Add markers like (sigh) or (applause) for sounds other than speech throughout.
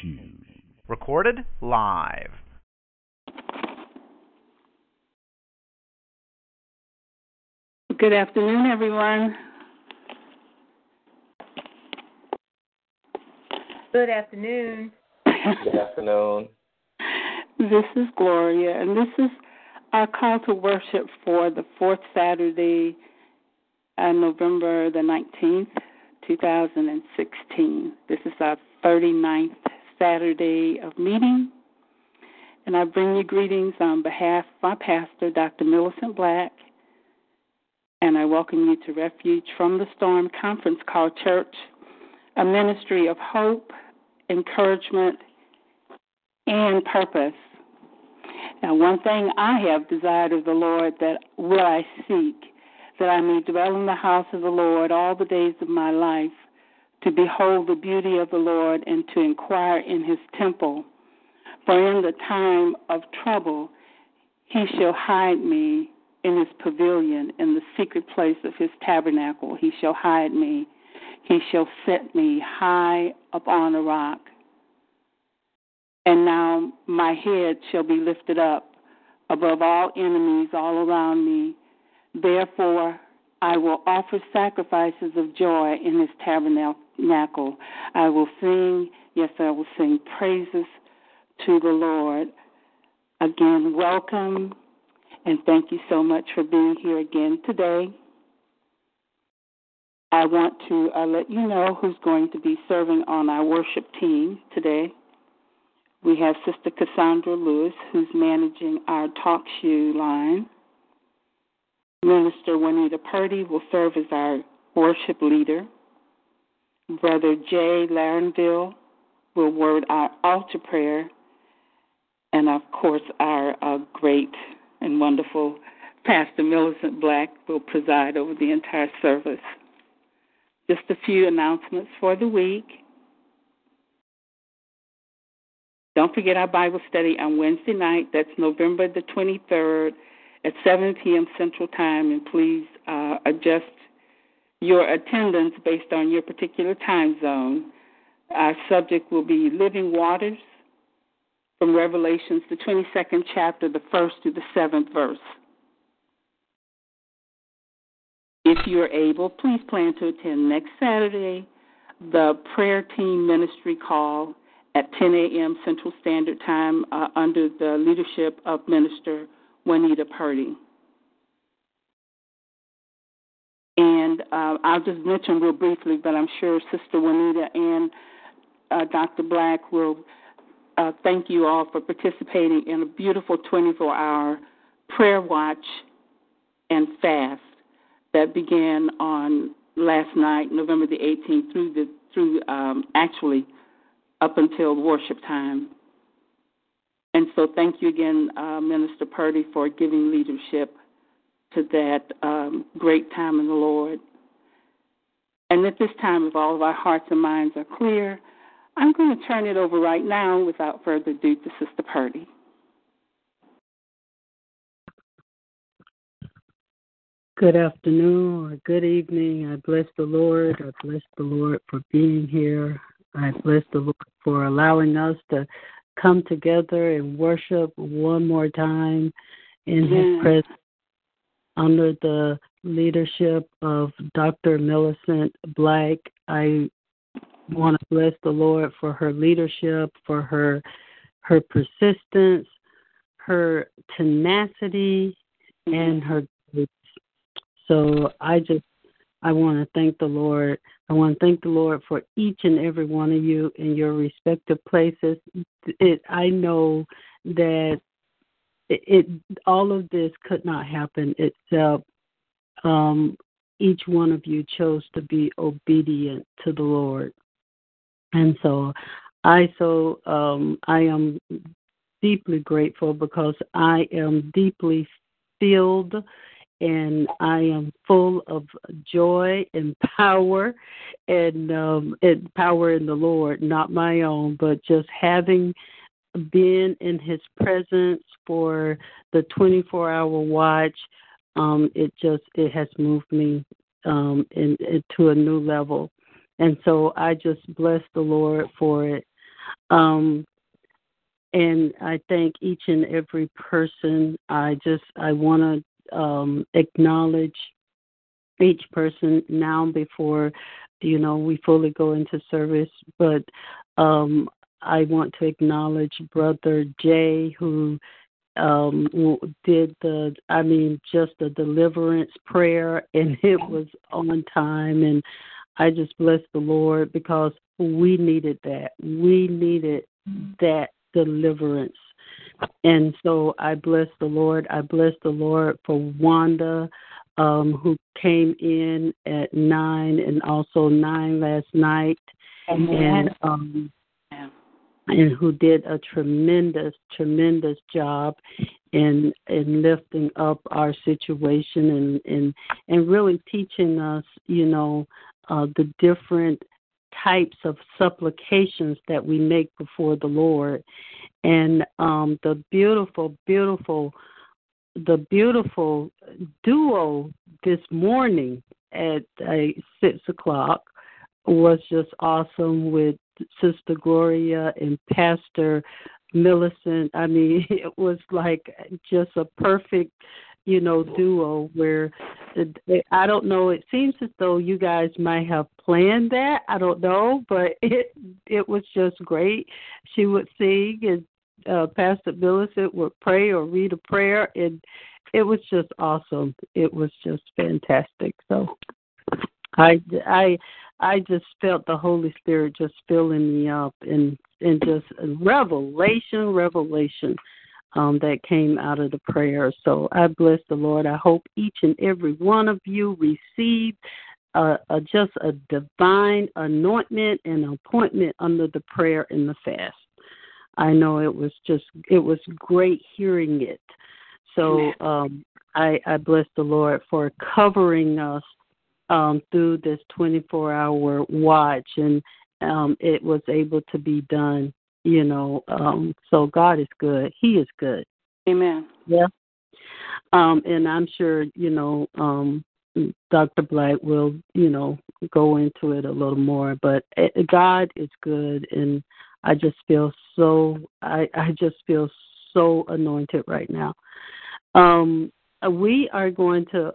Shoe. Recorded live. Good afternoon, everyone. Good afternoon. Good afternoon. This is Gloria, and this is our call to worship for the fourth Saturday, uh, November the 19th, 2016. This is our 39th Saturday of meeting. And I bring you greetings on behalf of my pastor, Dr. Millicent Black, and I welcome you to Refuge from the Storm conference call Church, a ministry of hope, encouragement, and purpose. Now, one thing I have desired of the Lord that will I seek, that I may dwell in the house of the Lord all the days of my life, to behold the beauty of the Lord and to inquire in his temple. For in the time of trouble he shall hide me in his pavilion, in the secret place of his tabernacle. He shall hide me. He shall set me high upon a rock. And now my head shall be lifted up above all enemies all around me. Therefore, I will offer sacrifices of joy in his tabernacle. I will sing, yes, I will sing praises to the Lord. Again, welcome and thank you so much for being here again today. I want to uh, let you know who's going to be serving on our worship team today. We have Sister Cassandra Lewis, who's managing our talk shoe line. Minister Juanita Purdy will serve as our worship leader. Brother Jay Larenville will word our altar prayer. And of course, our uh, great and wonderful Pastor Millicent Black will preside over the entire service. Just a few announcements for the week. Don't forget our Bible study on Wednesday night. That's November the 23rd at 7 p.m. Central Time. And please uh, adjust your attendance based on your particular time zone. Our subject will be living waters from Revelations, the 22nd chapter, the first to the seventh verse. If you're able, please plan to attend next Saturday the prayer team ministry call at 10 a.m. Central Standard Time uh, under the leadership of Minister Juanita Purdy. And uh, I'll just mention real briefly, but I'm sure Sister Juanita and uh, Dr. Black will uh, thank you all for participating in a beautiful 24 hour prayer watch and fast that began on last night, November the 18th, through the through um, actually up until worship time. And so, thank you again, uh, Minister Purdy, for giving leadership to that um, great time in the Lord. And at this time, if all of our hearts and minds are clear, I'm going to turn it over right now without further ado to Sister Purdy. Good afternoon or good evening. I bless the Lord. I bless the Lord for being here. I bless the Lord for allowing us to come together and worship one more time in yes. His presence under the leadership of Dr. Millicent Black. I want to bless the Lord for her leadership, for her her persistence, her tenacity, and her grace. So I just I want to thank the Lord. I want to thank the Lord for each and every one of you in your respective places. It, I know that it, it all of this could not happen except um, each one of you chose to be obedient to the Lord. And so I so um, I am deeply grateful because I am deeply filled and I am full of joy and power and um and power in the Lord, not my own, but just having been in his presence for the 24 hour watch um it just it has moved me um in, in to a new level and so I just bless the Lord for it. Um, and I thank each and every person. I just I want to um, acknowledge each person now before you know we fully go into service. But um, I want to acknowledge Brother Jay who um did the i mean just the deliverance prayer (laughs) and it was on time and i just bless the lord because we needed that. We needed that deliverance. And so i bless the lord. I bless the lord for wanda um who came in at nine and also nine last night. And um and who did a tremendous, tremendous job in in lifting up our situation and and and really teaching us, you know, uh, the different types of supplications that we make before the Lord, and um, the beautiful, beautiful, the beautiful duo this morning at uh, six o'clock was just awesome with Sister Gloria and Pastor Millicent. I mean, (laughs) it was like just a perfect, you know, duo where I don't know. It seems as though you guys might have planned that. I don't know, but (laughs) it it was just great. She would sing and uh, Pastor Millicent would pray or read a prayer, and it was just awesome. It was just fantastic. So I I I just felt the Holy Spirit just filling me up and and just revelation, revelation um, that came out of the prayer. So I bless the Lord. I hope each and every one of you receive uh, a, just a divine anointment and appointment under the prayer and the fast. I know it was just it was great hearing it. So um, I, I bless the Lord for covering us um, through this 24 hour watch, and um, it was able to be done. You know, um, so God is good. He is good. Amen. Yeah. Um, and I'm sure you know um, Dr. Black will you know go into it a little more, but it, eh, God is good, and I just feel so. I I just feel so anointed right now. Um, we are going to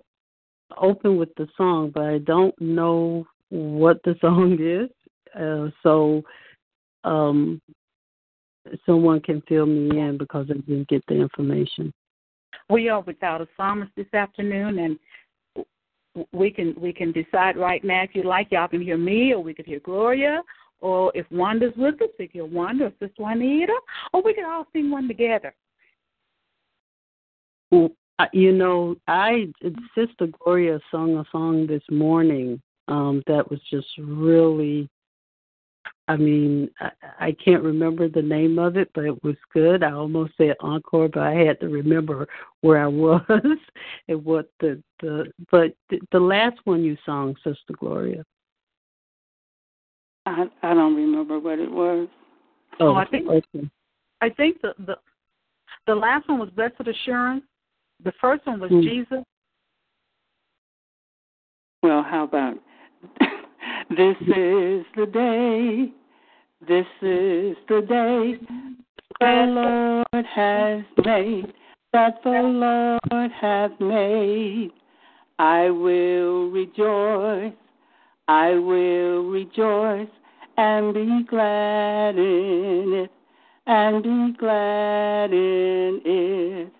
open with the song, but I don't know what the (laughs) song is. Uh, so um, someone can fill me in because I didn't get the information. We are without a psalmist this afternoon, and we can we can decide right now if you like. Y'all can hear me, or we could hear Gloria, or if Wanda's with us, we can hear Wanda or Sister Juanita, or we can all sing one together. You know, I Sister Gloria sung a song this morning um, that was just really. I mean, I, I can't remember the name of it, but it was good. I almost said encore, but I had to remember where I (laughs) was and what the the. But the, the last one you sung, Sister Gloria. I I don't remember what it was. Oh, oh I think okay. I think the the the last one was Blessed Assurance. The first one was mm. Jesus. Well, how about (laughs) this is the day, this is the day the Lord has made, that the Lord hath made. I will rejoice, I will rejoice and be glad in it, and be glad in it.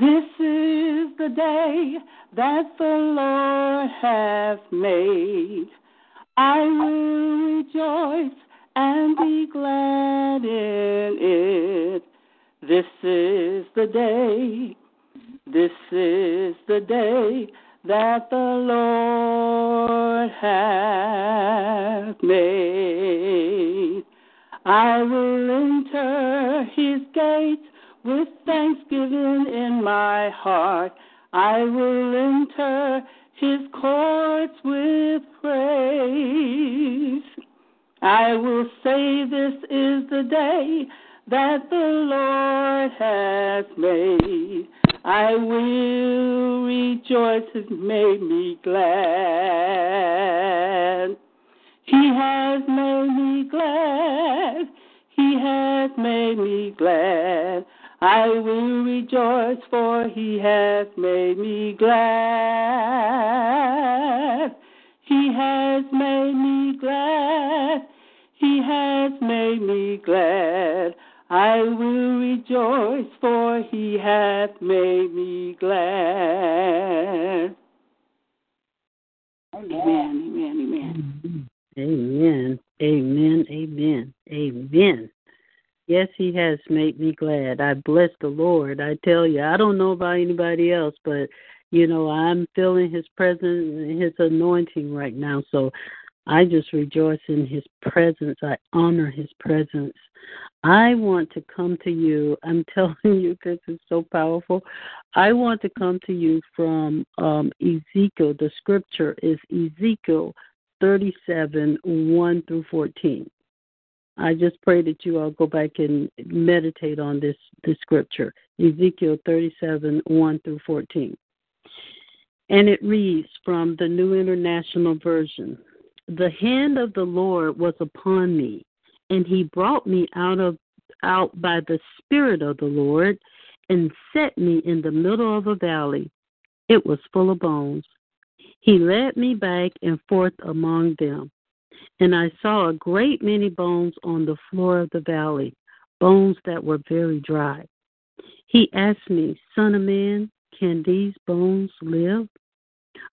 This is the day that the Lord hath made. I will rejoice and be glad in it. This is the day, this is the day that the Lord hath made. I will enter his gates with thanksgiving in my heart, I will enter his courts with praise. I will say, This is the day that the Lord has made. I will rejoice and make me glad. He has made me glad. He has made me glad. I will rejoice, for he has made me glad. He has made me glad. He has made me glad. I will rejoice, for he hath made me glad. Amen, amen, amen. Amen, amen, amen, amen. Yes, he has made me glad. I bless the Lord. I tell you, I don't know about anybody else, but you know, I'm feeling his presence and his anointing right now. So I just rejoice in his presence. I honor his presence. I want to come to you. I'm (laughs) telling you, this is so powerful. I want to come to you from um, Ezekiel. The scripture is Ezekiel 37 1 through 14. I just pray that you all go back and meditate on this, this scripture, Ezekiel 37 1 through 14. And it reads from the New International Version The hand of the Lord was upon me, and he brought me out of out by the Spirit of the Lord and set me in the middle of a valley. It was full of bones. He led me back and forth among them, and I saw a great many bones on the floor of the valley, bones that were very dry. He asked me, Son of man, can these bones live?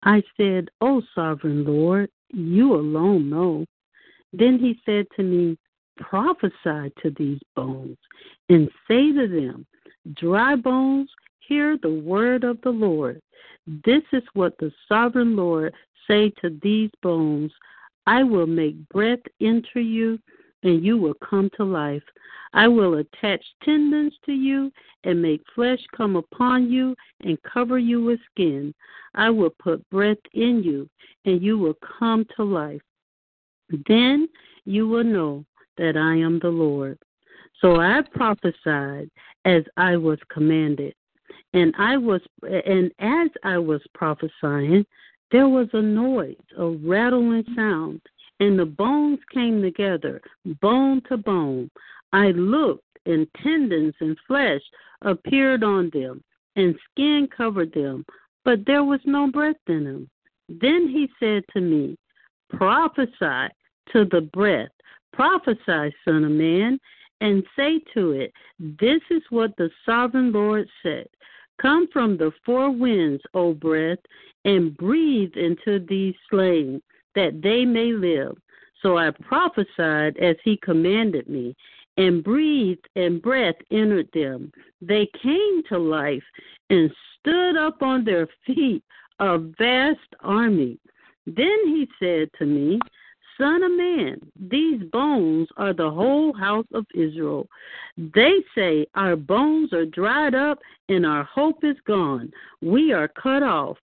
I said, O sovereign Lord, you alone know. Then he said to me, Prophesy to these bones and say to them, Dry bones, hear the word of the Lord. This is what the sovereign Lord say to these bones I will make breath enter you, and you will come to life. I will attach tendons to you and make flesh come upon you and cover you with skin. I will put breath in you, and you will come to life. Then you will know that I am the Lord. So I prophesied as I was commanded. And I was and as I was prophesying, there was a noise, a rattling sound, and the bones came together, bone to bone. I looked, and tendons and flesh appeared on them, and skin covered them, but there was no breath in them. Then he said to me, Prophesy to the breath, prophesy, Son of Man, and say to it, This is what the sovereign Lord said. Come from the four winds, O breath, and breathe into these slain, that they may live. So I prophesied as he commanded me, and breathed, and breath entered them. They came to life and stood up on their feet, a vast army. Then he said to me, Son of man, these bones are the whole house of Israel. They say, Our bones are dried up and our hope is gone. We are cut off.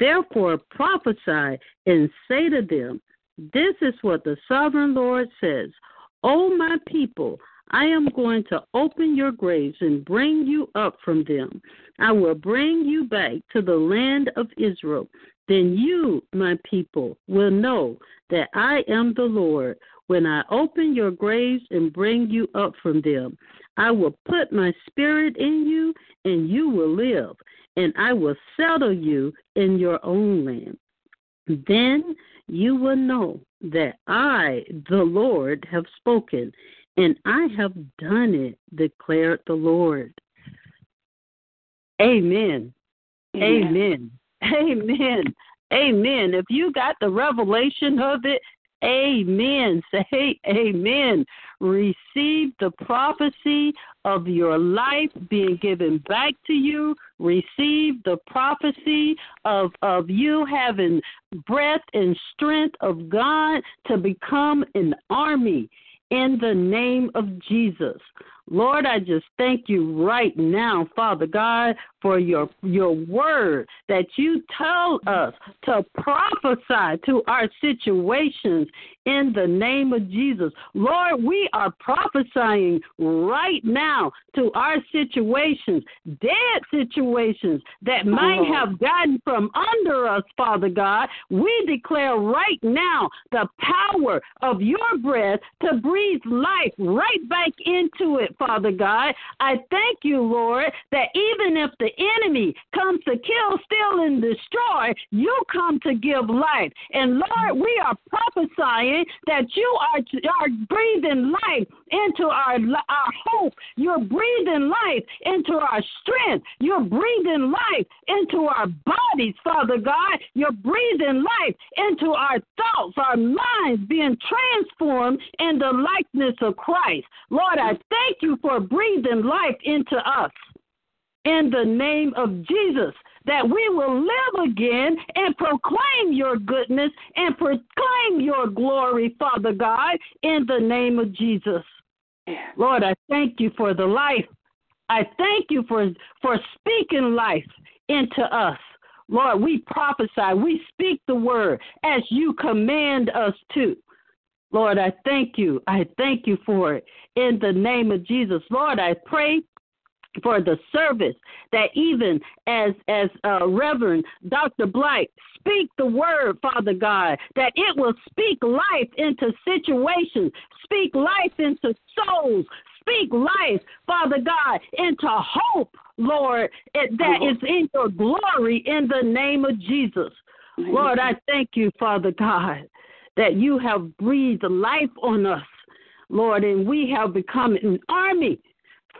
Therefore prophesy and say to them, This is what the sovereign Lord says. O my people, I am going to open your graves and bring you up from them. I will bring you back to the land of Israel. Then you, my people, will know that I am the Lord when I open your graves and bring you up from them. I will put my spirit in you, and you will live, and I will settle you in your own land. Then you will know that I, the Lord, have spoken, and I have done it, declared the Lord. Amen. Amen. Amen. Amen. Amen. If you got the revelation of it, amen. (laughs) Say amen. Receive the prophecy of your life being given back to you. Receive the prophecy of, of you having breath and strength of God to become an army in the name of Jesus. Lord, I just thank you right now, Father God, for your your word that you tell us to prophesy to our situations in the name of Jesus. Lord, we are prophesying right now to our situations, dead situations that might have gotten from under us, Father God. We declare right now the power of your breath to breathe life right back into it, Father God. I thank you, Lord, that even if the enemy comes to kill, steal, and destroy, you come to give life. And Lord, we are prophesying that you are, are breathing life into our, our hope. You're breathing life into our strength. You're breathing life into our bodies, Father God. You're breathing life into our thoughts, our minds being transformed in the likeness of Christ. Lord, I thank you for breathing life into us in the name of Jesus that we will live again and proclaim your goodness and proclaim your glory, Father God, in the name of Jesus. Lord, I thank you for the life. I thank you for, for speaking life into us. Lord, we prophesy, we speak the word as you command us to. Lord, I thank you. I thank you for it in the name of Jesus. Lord, I pray for the service that even as as uh, Reverend Dr. Blight speak the word, Father God, that it will speak life into situations, speak life into souls, speak life, Father God, into hope, Lord, that is in your glory in the name of Jesus. Lord, I thank you, Father God, that you have breathed life on us, Lord, and we have become an army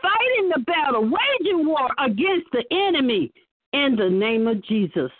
fighting the battle, waging war against the enemy in the name of Jesus.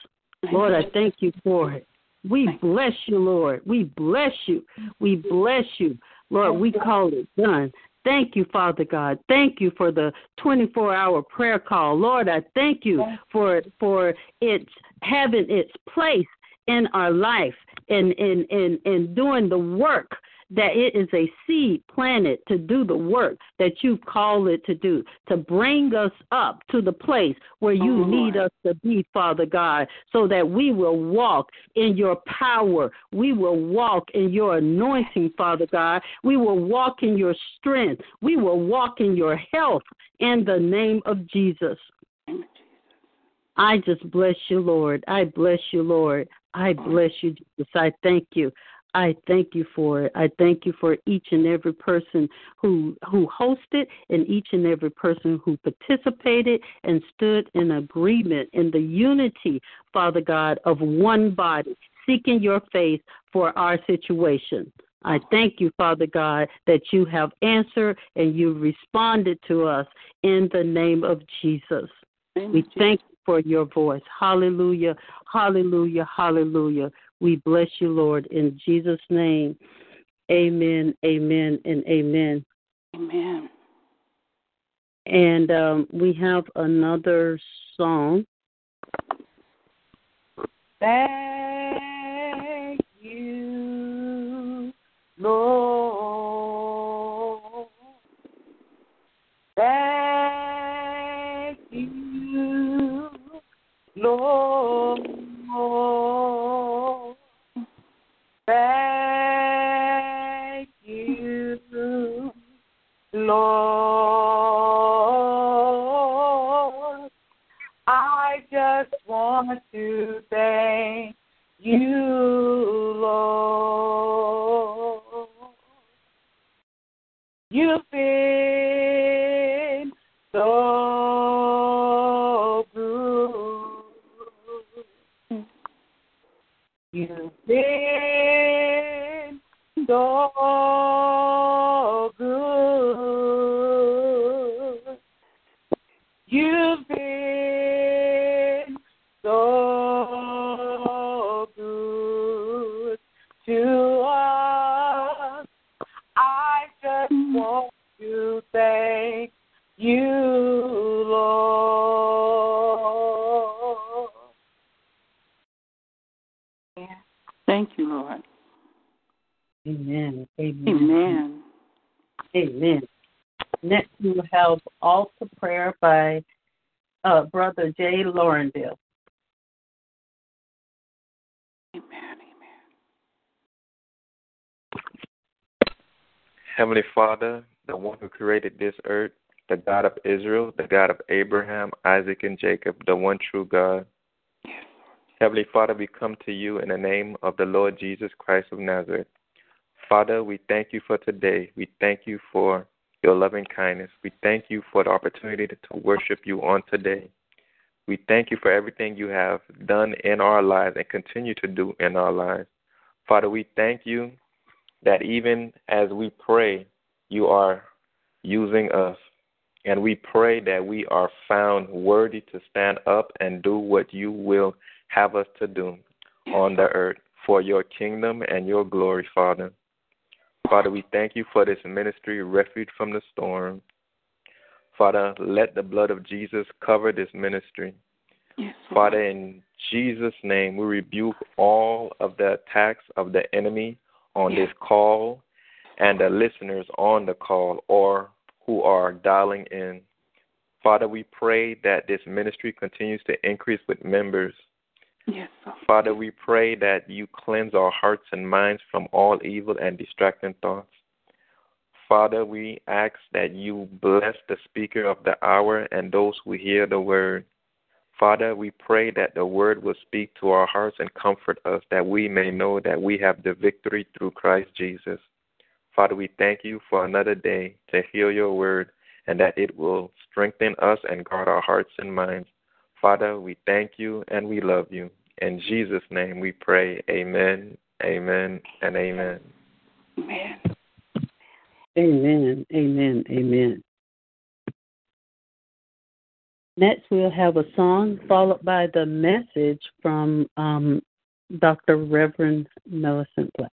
Lord, I thank you for it. We bless you, Lord. We bless you. We bless you. Lord, we call it done. Thank you, Father God. Thank you for the 24-hour prayer call. Lord, I thank you for for its having its place in our life and in in in doing the work that it is a seed planted to do the work that you've called it to do, to bring us up to the place where you oh, need us to be, Father God, so that we will walk in your power. We will walk in your anointing, Father God. We will walk in your strength. We will walk in your health in the name of Jesus. I just bless you, Lord. I bless you, Lord. I bless you, Jesus. I thank you. I thank you for it. I thank you for each and every person who who hosted and each and every person who participated and stood in agreement in the unity, Father God, of one body, seeking your face for our situation. I thank you, Father God, that you have answered and you responded to us in the name of Jesus. we thank you for your voice. Hallelujah, hallelujah, hallelujah. We bless you, Lord, in Jesus' name. Amen, amen, and amen. Amen. And um, we have another song. Thank you, Lord. Lord. Thank you, Lord. I just want to thank you, Lord. You've been you, Lord. Amen. Amen. Amen. Amen. Next, we will have altar prayer by uh, Brother Jay Laurendale. Amen. Heavenly Father, the one who created this earth, the God of Israel, the God of Abraham, Isaac, and Jacob, the one true God. Heavenly Father, we come to you in the name of the Lord Jesus Christ of Nazareth. Father, we thank you for today. We thank you for your loving kindness. We thank you for the opportunity to worship you on today. We thank you for everything you have done in our lives and continue to do in our lives. Father, we thank you that even as we pray, you are using us. And we pray that we are found worthy to stand up and do what you will have us to do on the earth for your kingdom and your glory, Father. Father, we thank you for this ministry, refuge from the storm. Father, let the blood of Jesus cover this ministry. Yes, Father, in Jesus' name, we rebuke all of the attacks of the enemy on yes. this call and the listeners on the call or who are dialing in. Father, we pray that this ministry continues to increase with members. Yes, Father, we pray that you cleanse our hearts and minds from all evil and distracting thoughts. Father, we ask that you bless the speaker of the hour and those who hear the word. Father, we pray that the word will speak to our hearts and comfort us, that we may know that we have the victory through Christ Jesus. Father, we thank you for another day to hear your word and that it will strengthen us and guard our hearts and minds. Father, we thank you and we love you. In Jesus' name we pray. Amen, amen, and amen. Amen. Amen. Amen. Amen. Next, we'll have a song followed by the message from um, Dr. Reverend Millicent Black.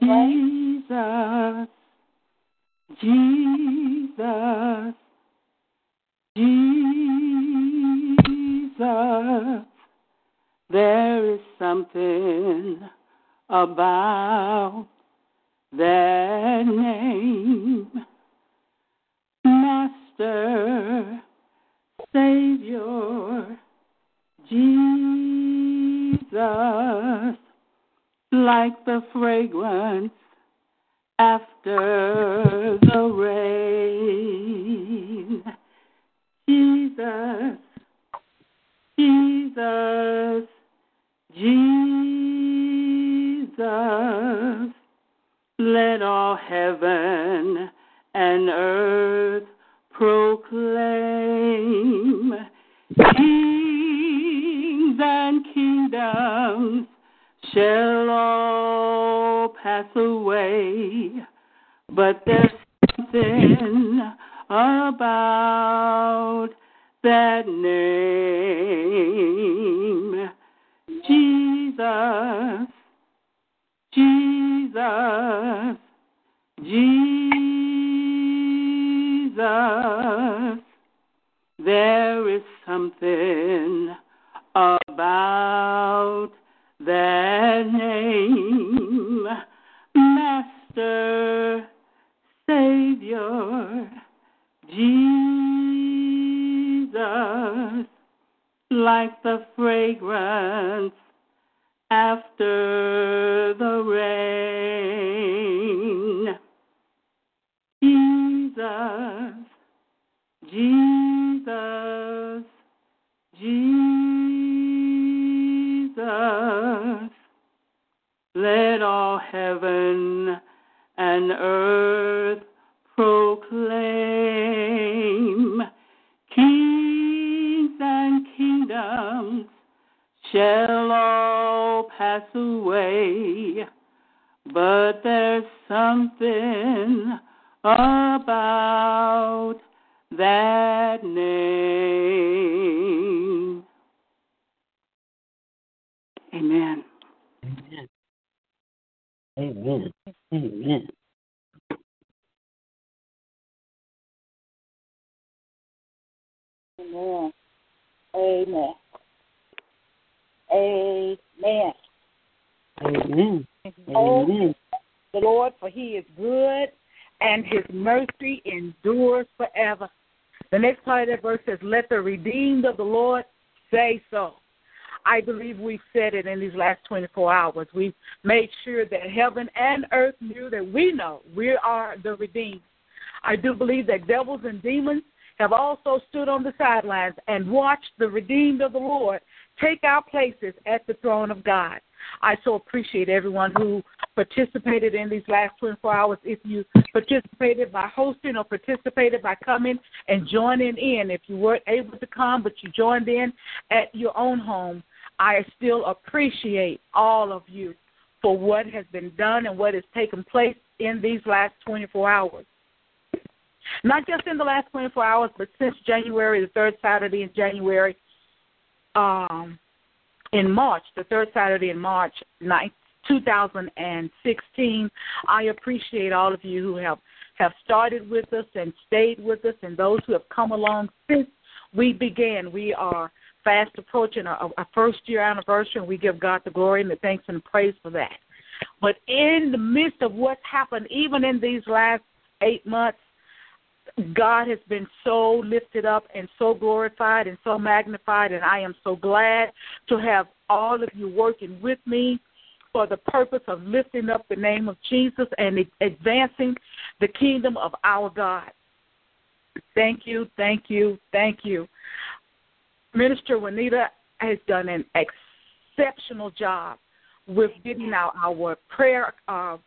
Jesus, Jesus, Jesus, there is something about that name, Master, Savior, Jesus like the fragrance after the rain. Jesus, Jesus, Jesus, let all heaven and earth proclaim kings and kingdoms shall all pass away, but there's something about that name. Jesus, Jesus, Jesus, there is something about that name, Master, Savior, Jesus, like the fragrance after the rain. Jesus, Jesus, Jesus, let all heaven and earth proclaim. Kings and kingdoms shall all pass away, but there's something about that name. Amen. Amen. Amen. Amen. Amen. Amen. Amen. Amen. Oh, Amen. the Lord, for he is good and his mercy endures forever. The next part of that verse says, Let the redeemed of the Lord say so. I believe we've said it in these last 24 hours. We've made sure that heaven and earth knew that we know we are the redeemed. I do believe that devils and demons have also stood on the sidelines and watched the redeemed of the Lord take our places at the throne of God. I so appreciate everyone who participated in these last 24 hours. If you participated by hosting or participated by coming and joining in, if you weren't able to come but you joined in at your own home, I still appreciate all of you for what has been done and what has taken place in these last 24 hours. Not just in the last 24 hours, but since January, the third Saturday in January, um, in March, the third Saturday in March, 2016. I appreciate all of you who have have started with us and stayed with us, and those who have come along since we began. We are fast approaching our, our first year anniversary, and we give God the glory and the thanks and praise for that. But in the midst of what's happened, even in these last eight months, God has been so lifted up and so glorified and so magnified, and I am so glad to have all of you working with me for the purpose of lifting up the name of Jesus and advancing the kingdom of our God. Thank you, thank you, thank you. Minister Juanita has done an exceptional job with getting out our prayer, uh,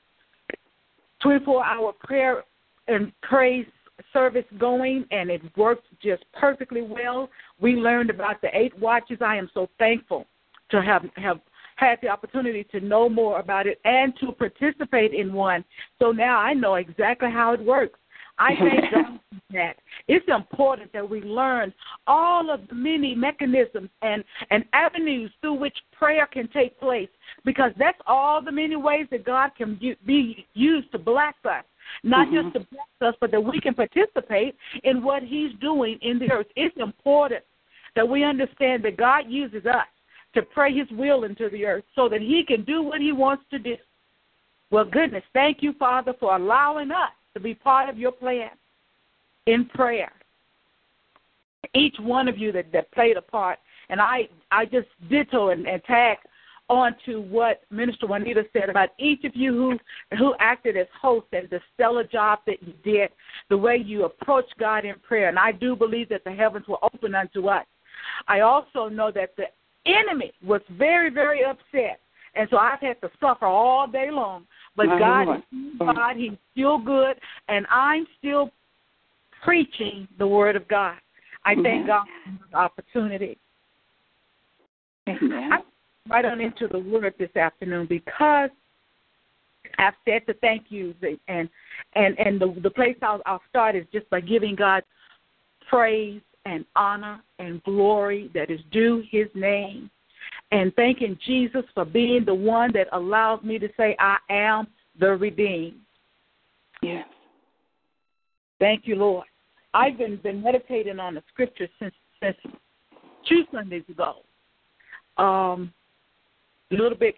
24 hour prayer and praise service going, and it worked just perfectly well. We learned about the eight watches. I am so thankful to have have had the opportunity to know more about it and to participate in one. So now I know exactly how it works. I (laughs) thank God for that. It's important that we learn all of the many mechanisms and, and avenues through which prayer can take place because that's all the many ways that God can be used to bless us. Not mm-hmm. just to bless us, but that we can participate in what He's doing in the earth. It's important that we understand that God uses us to pray His will into the earth so that He can do what He wants to do. Well, goodness, thank you, Father, for allowing us to be part of your plan in prayer. Each one of you that, that played a part, and I I just ditto and, and tag on to what Minister Juanita said about each of you who who acted as hosts and the stellar job that you did, the way you approached God in prayer. And I do believe that the heavens were open unto us. I also know that the enemy was very, very upset. And so I've had to suffer all day long. But God, God, He's still good, and I'm still preaching the Word of God. I thank God for the opportunity. Amen. I right on into the Word this afternoon because I've said to thank you, and and and the the place I'll, I'll start is just by giving God praise and honor and glory that is due his name. And thanking Jesus for being the one that allows me to say, I am the redeemed. Yes. Thank you, Lord. I've been, been meditating on the scripture since since two Sundays ago. Um, a little bit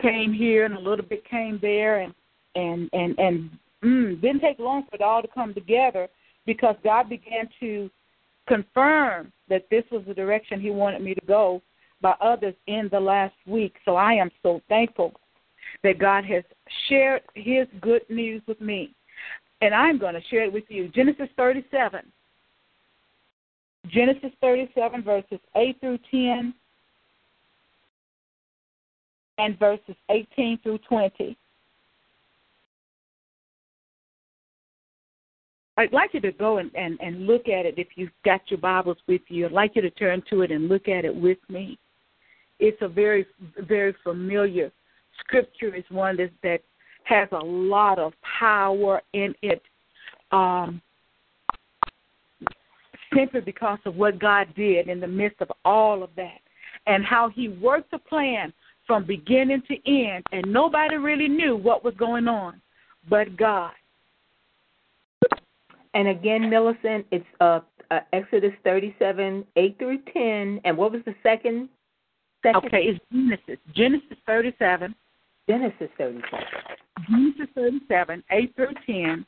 came here and a little bit came there, and and and and mm, didn't take long for it all to come together because God began to confirm that this was the direction He wanted me to go by others in the last week. So I am so thankful that God has shared His good news with me. And I'm going to share it with you. Genesis 37. Genesis 37, verses 8 through 10, and verses 18 through 20. I'd like you to go and, and, and look at it if you've got your Bibles with you. I'd like you to turn to it and look at it with me. It's a very, very familiar scripture. It's one that, that has a lot of power in it um, simply because of what God did in the midst of all of that and how He worked the plan from beginning to end, and nobody really knew what was going on but God. And again, Millicent, it's uh, uh, Exodus 37, 8 through 10. And what was the second Second, Okay, it's Genesis. Genesis 37. Genesis 37. Genesis 37, 8 through 10,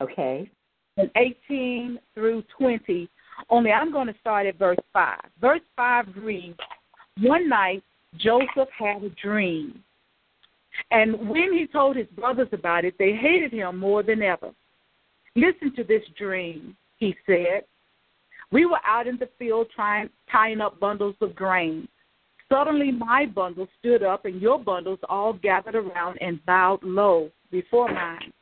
Okay. and 18 through 20. Only I'm going to start at verse 5. Verse 5 reads One night, Joseph had a dream. And when he told his brothers about it, they hated him more than ever. Listen to this dream, he said. We were out in the field trying, tying up bundles of grain. Suddenly, my bundle stood up, and your bundles all gathered around and bowed low before mine.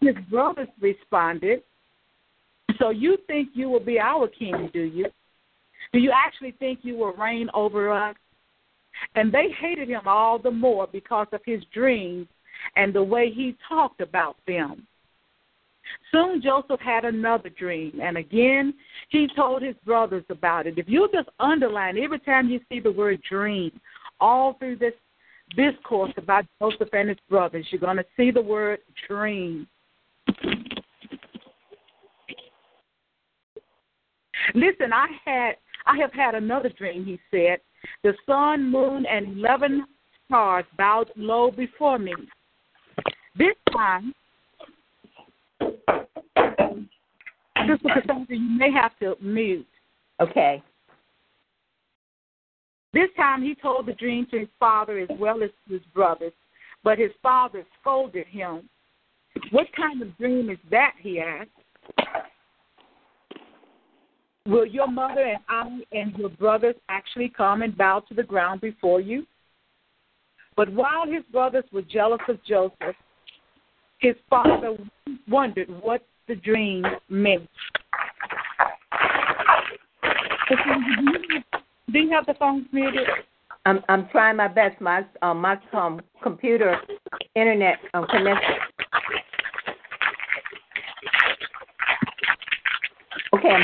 His brothers responded, So you think you will be our king, do you? Do you actually think you will reign over us? And they hated him all the more because of his dreams and the way he talked about them. Soon Joseph had another dream, and again he told his brothers about it. If you just underline every time you see the word dream, all through this discourse about Joseph and his brothers, you're going to see the word dream. Listen, I had I have had another dream, he said. The sun, moon, and eleven stars bowed low before me. This time Sister Cassandra, you may have to mute. Okay. This time he told the dream to his father as well as to his brothers, but his father scolded him. What kind of dream is that? he asked. Will your mother and I and your brothers actually come and bow to the ground before you? But while his brothers were jealous of Joseph, his father wondered what the dream meant. Do you have the phone muted? I'm I'm trying my best. My um my um computer internet um connection. Okay.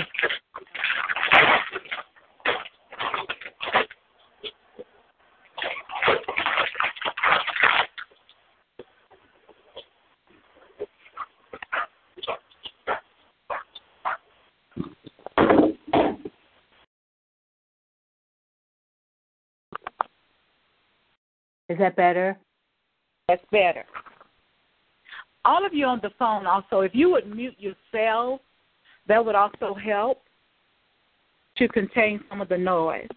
That better? That's better. All of you on the phone also, if you would mute yourself, that would also help to contain some of the noise.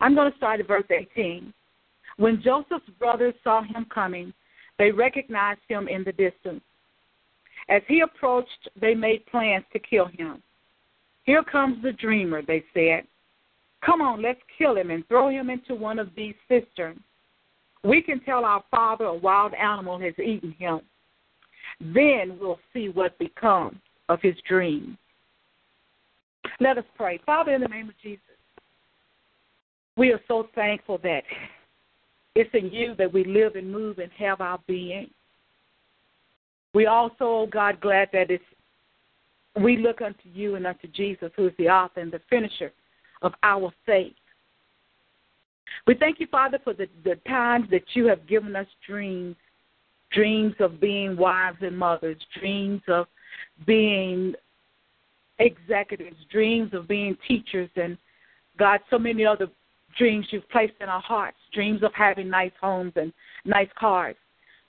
I'm going to start at verse 18. When Joseph's brothers saw him coming, they recognized him in the distance. As he approached, they made plans to kill him. Here comes the dreamer, they said. Come on, let's kill him and throw him into one of these cisterns. We can tell our father a wild animal has eaten him. Then we'll see what becomes of his dream. Let us pray. Father, in the name of Jesus, we are so thankful that it's in you that we live and move and have our being. We also, oh God, glad that it's we look unto you and unto Jesus, who is the author and the finisher of our faith. We thank you, Father, for the, the times that you have given us dreams dreams of being wives and mothers, dreams of being executives, dreams of being teachers, and God, so many other dreams you've placed in our hearts, dreams of having nice homes and nice cars.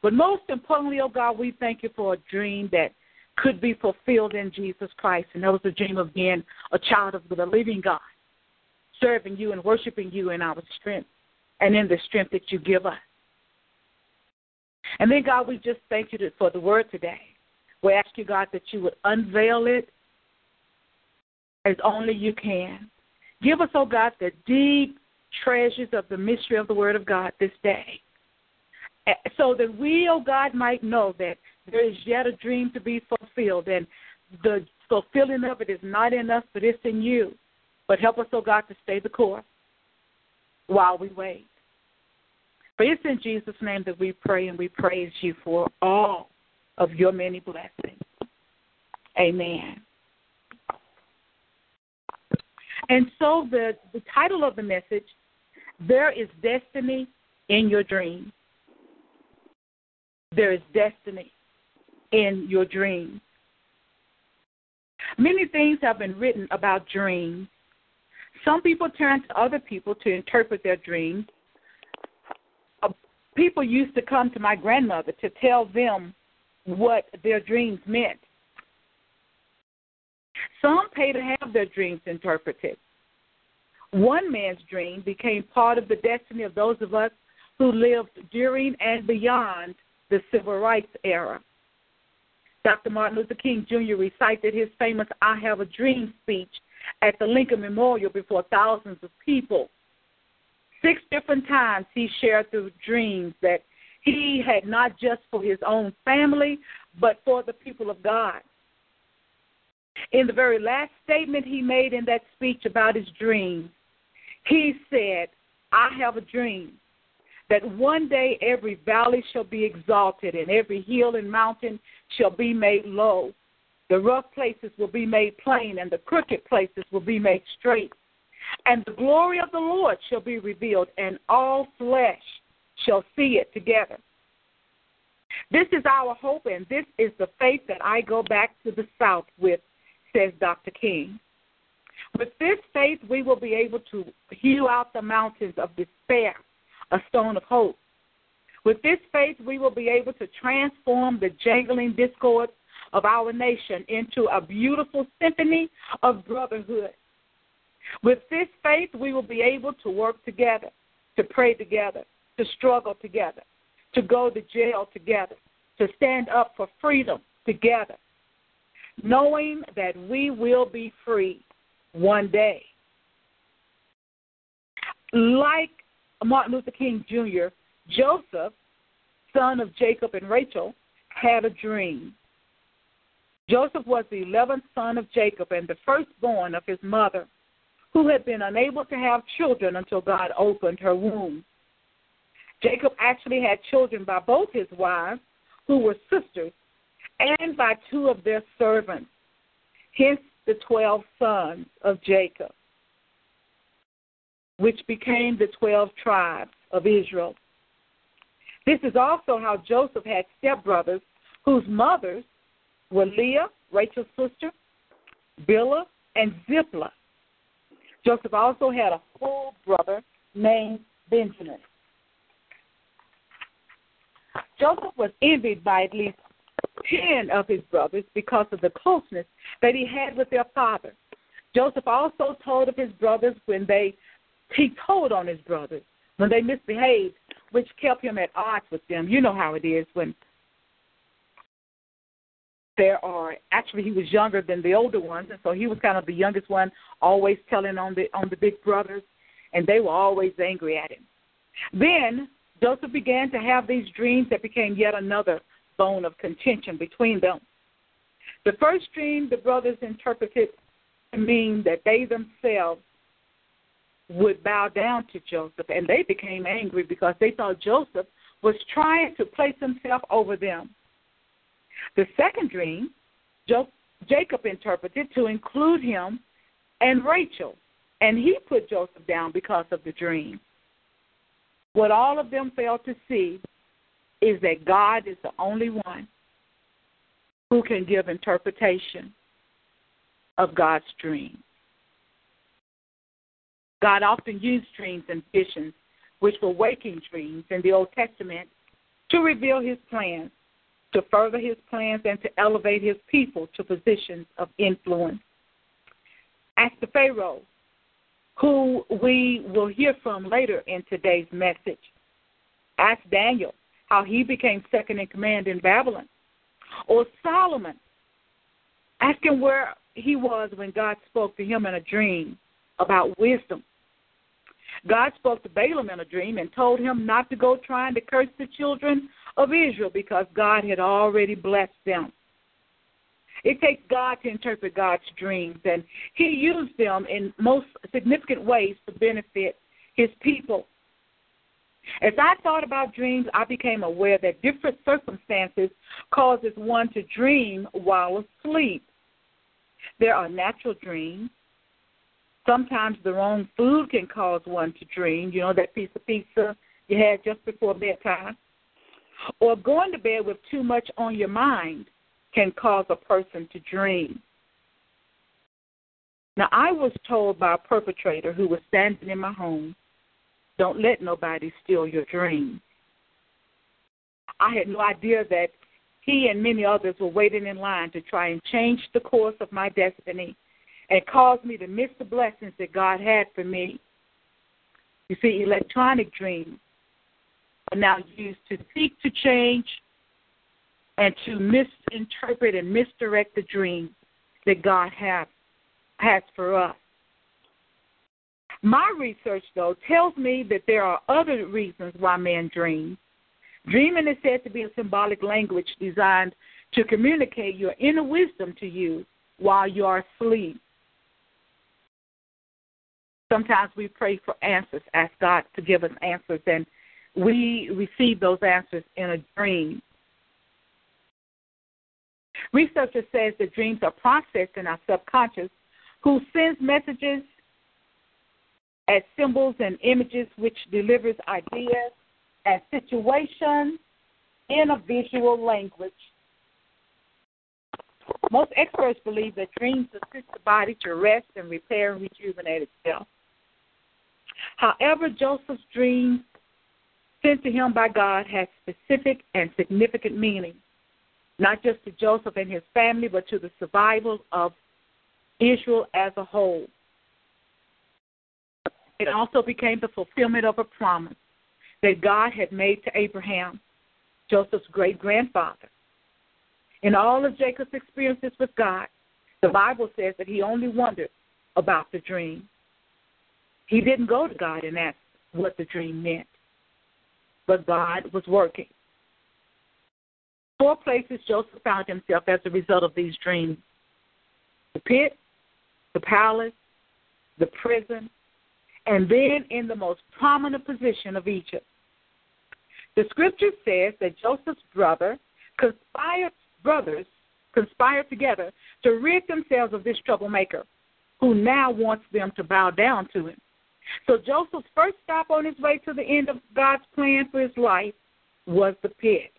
But most importantly, oh God, we thank you for a dream that could be fulfilled in Jesus Christ. And that was a dream of being a child of the living God serving you and worshiping you in our strength and in the strength that you give us. And then, God, we just thank you for the word today. We ask you, God, that you would unveil it as only you can. Give us, oh God, the deep treasures of the mystery of the word of God this day. Eh, so that we, oh God, might know that there is yet a dream to be fulfilled, and the fulfilling of it is not in us, but it's in you. But help us, oh God, to stay the course while we wait. For it's in Jesus' name that we pray and we praise you for all of your many blessings. Amen. And so the, the title of the message, There is Destiny in Your Dream. There is destiny in your dream. Many things have been written about dreams. Some people turn to other people to interpret their dreams. Uh, people used to come to my grandmother to tell them what their dreams meant. Some pay to have their dreams interpreted. One man's dream became part of the destiny of those of us who lived during and beyond the civil rights era. Dr. Martin Luther King Jr. recited his famous I Have a Dream speech at the Lincoln Memorial before thousands of people. Six different times he shared through dreams that he had not just for his own family, but for the people of God. In the very last statement he made in that speech about his dreams, he said, I have a dream that one day every valley shall be exalted and every hill and mountain shall be made low. The rough places will be made plain and the crooked places will be made straight. And the glory of the Lord shall be revealed, and all flesh shall see it together. This is our hope, and this is the faith that I go back to the South with, says Dr. King. With this faith, we will be able to hew out the mountains of despair, a stone of hope. With this faith, we will be able to transform the jangling discords of our nation into a beautiful symphony of brotherhood. With this faith, we will be able to work together, to pray together, to struggle together, to go to jail together, to stand up for freedom together, knowing that we will be free one day. Like Martin Luther King Jr., Joseph, son of Jacob and Rachel, had a dream. Joseph was the eleventh son of Jacob and the firstborn of his mother, who had been unable to have children until God opened her womb. Jacob actually had children by both his wives, who were sisters, and by two of their servants. Hence the twelve sons of Jacob, which became the twelve tribes of Israel. This is also how Joseph had stepbrothers whose mothers were Leah, Rachel's sister, Bilhah, and Zilpah. Joseph also had a full brother named Benjamin. Joseph was envied by at least ten of his brothers because of the closeness that he had with their father. Joseph also told of his brothers when they he told on his brothers when they misbehaved, which kept him at odds with them. You know how it is when there are actually he was younger than the older ones, and so he was kind of the youngest one, always telling on the on the big brothers, and they were always angry at him. Then Joseph began to have these dreams that became yet another bone of contention between them. The first dream the brothers interpreted to mean that they themselves would bow down to Joseph, and they became angry because they thought Joseph was trying to place himself over them. The second dream, Jacob interpreted to include him and Rachel, and he put Joseph down because of the dream. What all of them failed to see is that God is the only one who can give interpretation of God's dreams. God often used dreams and visions, which were waking dreams in the Old Testament, to reveal his plans, to further his plans, and to elevate his people to positions of influence. Ask the Pharaoh, who we will hear from later in today's message. Ask Daniel how he became second in command in Babylon. Or Solomon. Ask him where he was when God spoke to him in a dream about wisdom. God spoke to Balaam in a dream and told him not to go trying to curse the children of Israel because God had already blessed them. It takes God to interpret God's dreams, and He used them in most significant ways to benefit His people. As I thought about dreams, I became aware that different circumstances causes one to dream while asleep. There are natural dreams. Sometimes the wrong food can cause one to dream. You know that piece of pizza you had just before bedtime, or going to bed with too much on your mind can cause a person to dream. Now, I was told by a perpetrator who was standing in my home, don't let nobody steal your dream. I had no idea that he and many others were waiting in line to try and change the course of my destiny and cause me to miss the blessings that God had for me. You see, electronic dreams are now used to seek to change and to misinterpret and misdirect the dream that God has has for us. My research, though, tells me that there are other reasons why men dream. Dreaming is said to be a symbolic language designed to communicate your inner wisdom to you while you are asleep. Sometimes we pray for answers, ask God to give us answers, and we receive those answers in a dream. Researchers says that dreams are processed in our subconscious, who sends messages as symbols and images, which delivers ideas and situations in a visual language. Most experts believe that dreams assist the body to rest and repair and rejuvenate itself. However, Joseph's dreams sent to him by God had specific and significant meaning, not just to Joseph and his family, but to the survival of Israel as a whole. It also became the fulfillment of a promise that God had made to Abraham, Joseph's great grandfather. In all of Jacob's experiences with God, the Bible says that he only wondered about the dream. He didn't go to God and ask what the dream meant, but God was working. Four places Joseph found himself as a result of these dreams the pit, the palace, the prison, and then in the most prominent position of Egypt. The scripture says that Joseph's brother conspired brothers conspired together to rid themselves of this troublemaker, who now wants them to bow down to him. So Joseph's first stop on his way to the end of God's plan for his life was the pit.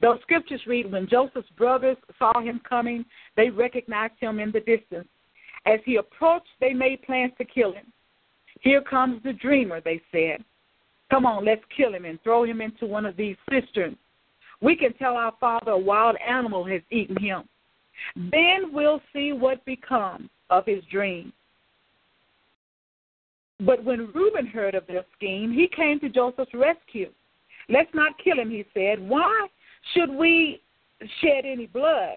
Those scriptures read when Joseph's brothers saw him coming, they recognized him in the distance. As he approached, they made plans to kill him. Here comes the dreamer, they said. Come on, let's kill him and throw him into one of these cisterns. We can tell our father a wild animal has eaten him. Then we'll see what becomes of his dream. But when Reuben heard of their scheme, he came to Joseph's rescue. Let's not kill him, he said. Why should we shed any blood?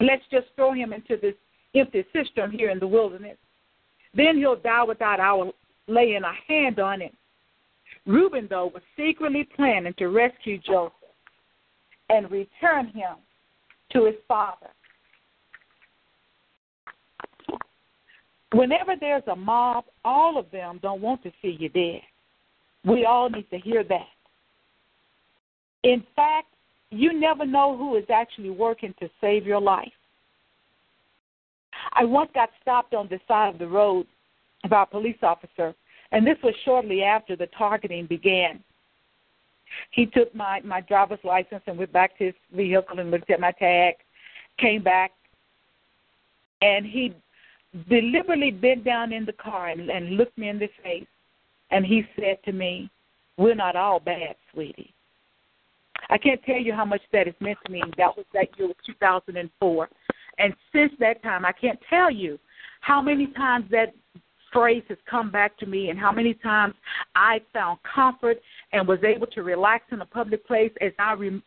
Let's just throw him into this empty cistern here in the wilderness. Then he'll die without our laying a hand on him. Reuben, though, was secretly planning to rescue Joseph and return him to his father. Whenever there's a mob, all of them don't want to see you dead. We all need to hear that. In fact, you never know who is actually working to save your life. I once got stopped on the side of the road by a police officer, and this was shortly after the targeting began. He took my, my driver's license and went back to his vehicle and looked at my tag, came back, and he deliberately bent down in the car and, and looked me in the face, and he said to me, We're not all bad, sweetie. I can't tell you how much that has meant to me. That was that year was 2004. And since that time, I can't tell you how many times that phrase has come back to me and how many times I found comfort and was able to relax in a public place as I re-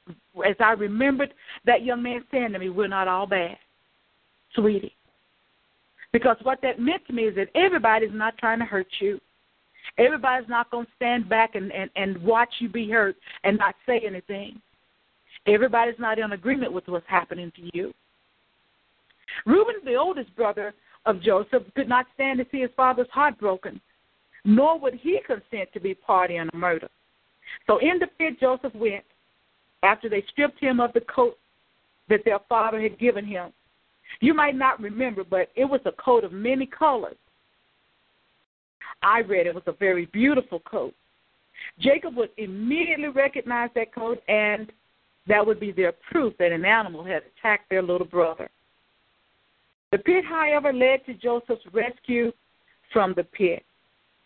as I remembered that young man saying to me, "We're not all bad, sweetie." Because what that meant to me is that everybody's not trying to hurt you. Everybody's not going to stand back and, and, and watch you be hurt and not say anything. Everybody's not in agreement with what's happening to you. Reuben, the oldest brother of Joseph, could not stand to see his father's heart broken, nor would he consent to be party in a murder. So in the pit Joseph went, after they stripped him of the coat that their father had given him. You might not remember, but it was a coat of many colors. I read it was a very beautiful coat. Jacob would immediately recognize that coat, and that would be their proof that an animal had attacked their little brother. The pit, however, led to Joseph's rescue from the pit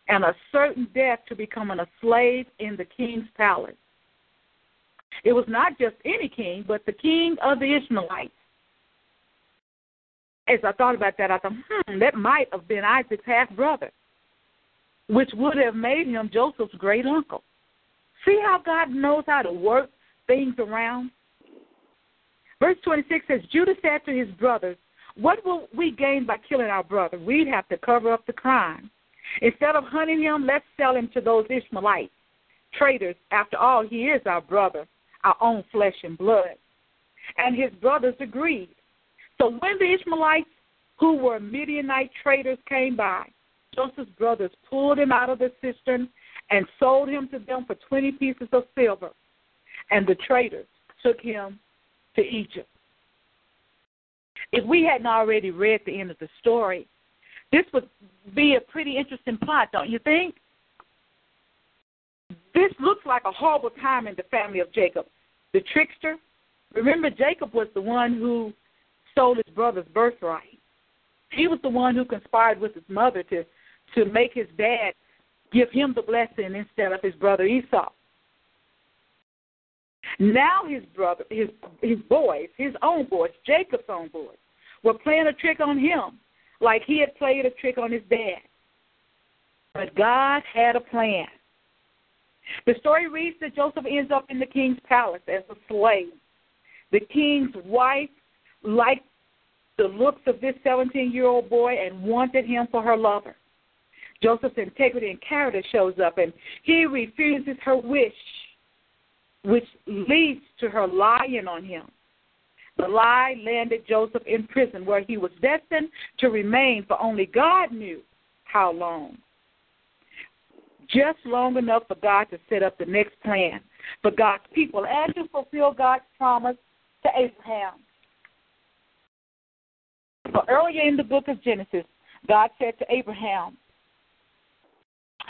and a certain death to becoming a slave in the king's palace. It was not just any king, but the king of the Ishmaelites. As I thought about that, I thought, hmm, that might have been Isaac's half brother, which would have made him Joseph's great uncle. See how God knows how to work things around? Verse 26 says, Judah said to his brothers, What will we gain by killing our brother? We'd have to cover up the crime. Instead of hunting him, let's sell him to those Ishmaelites, traitors. After all, he is our brother, our own flesh and blood. And his brothers agreed. So when the Ishmaelites, who were Midianite traders, came by, Joseph's brothers pulled him out of the cistern and sold him to them for 20 pieces of silver. And the traders took him to Egypt. If we hadn't already read the end of the story, this would be a pretty interesting plot, don't you think? This looks like a horrible time in the family of Jacob. The trickster, remember, Jacob was the one who stole his brother's birthright. He was the one who conspired with his mother to to make his dad give him the blessing instead of his brother Esau. Now his brother, his his boys, his own boys, Jacob's own boys, were playing a trick on him, like he had played a trick on his dad. But God had a plan. The story reads that Joseph ends up in the king's palace as a slave. The king's wife liked the looks of this 17 year old boy and wanted him for her lover. Joseph's integrity and character shows up, and he refuses her wish, which leads to her lying on him. The lie landed Joseph in prison, where he was destined to remain for only God knew how long. Just long enough for God to set up the next plan for God's people and to fulfill God's promise to Abraham. So earlier in the book of Genesis, God said to Abraham,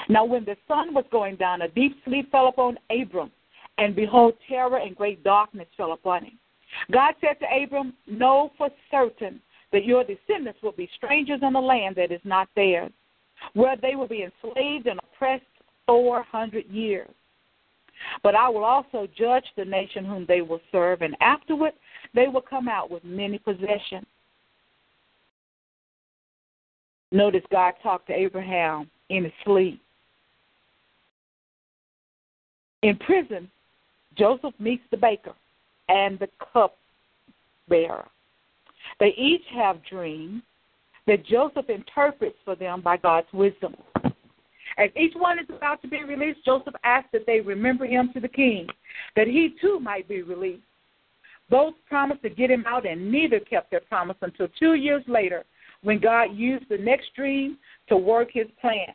now, when the sun was going down, a deep sleep fell upon Abram, and behold, terror and great darkness fell upon him. God said to Abram, Know for certain that your descendants will be strangers in the land that is not theirs, where they will be enslaved and oppressed four hundred years. But I will also judge the nation whom they will serve, and afterward they will come out with many possessions. Notice God talked to Abraham in his sleep. In prison, Joseph meets the baker and the cup bearer. They each have dreams that Joseph interprets for them by God's wisdom. As each one is about to be released, Joseph asks that they remember him to the king, that he too might be released. Both promised to get him out, and neither kept their promise until two years later when God used the next dream to work his plan.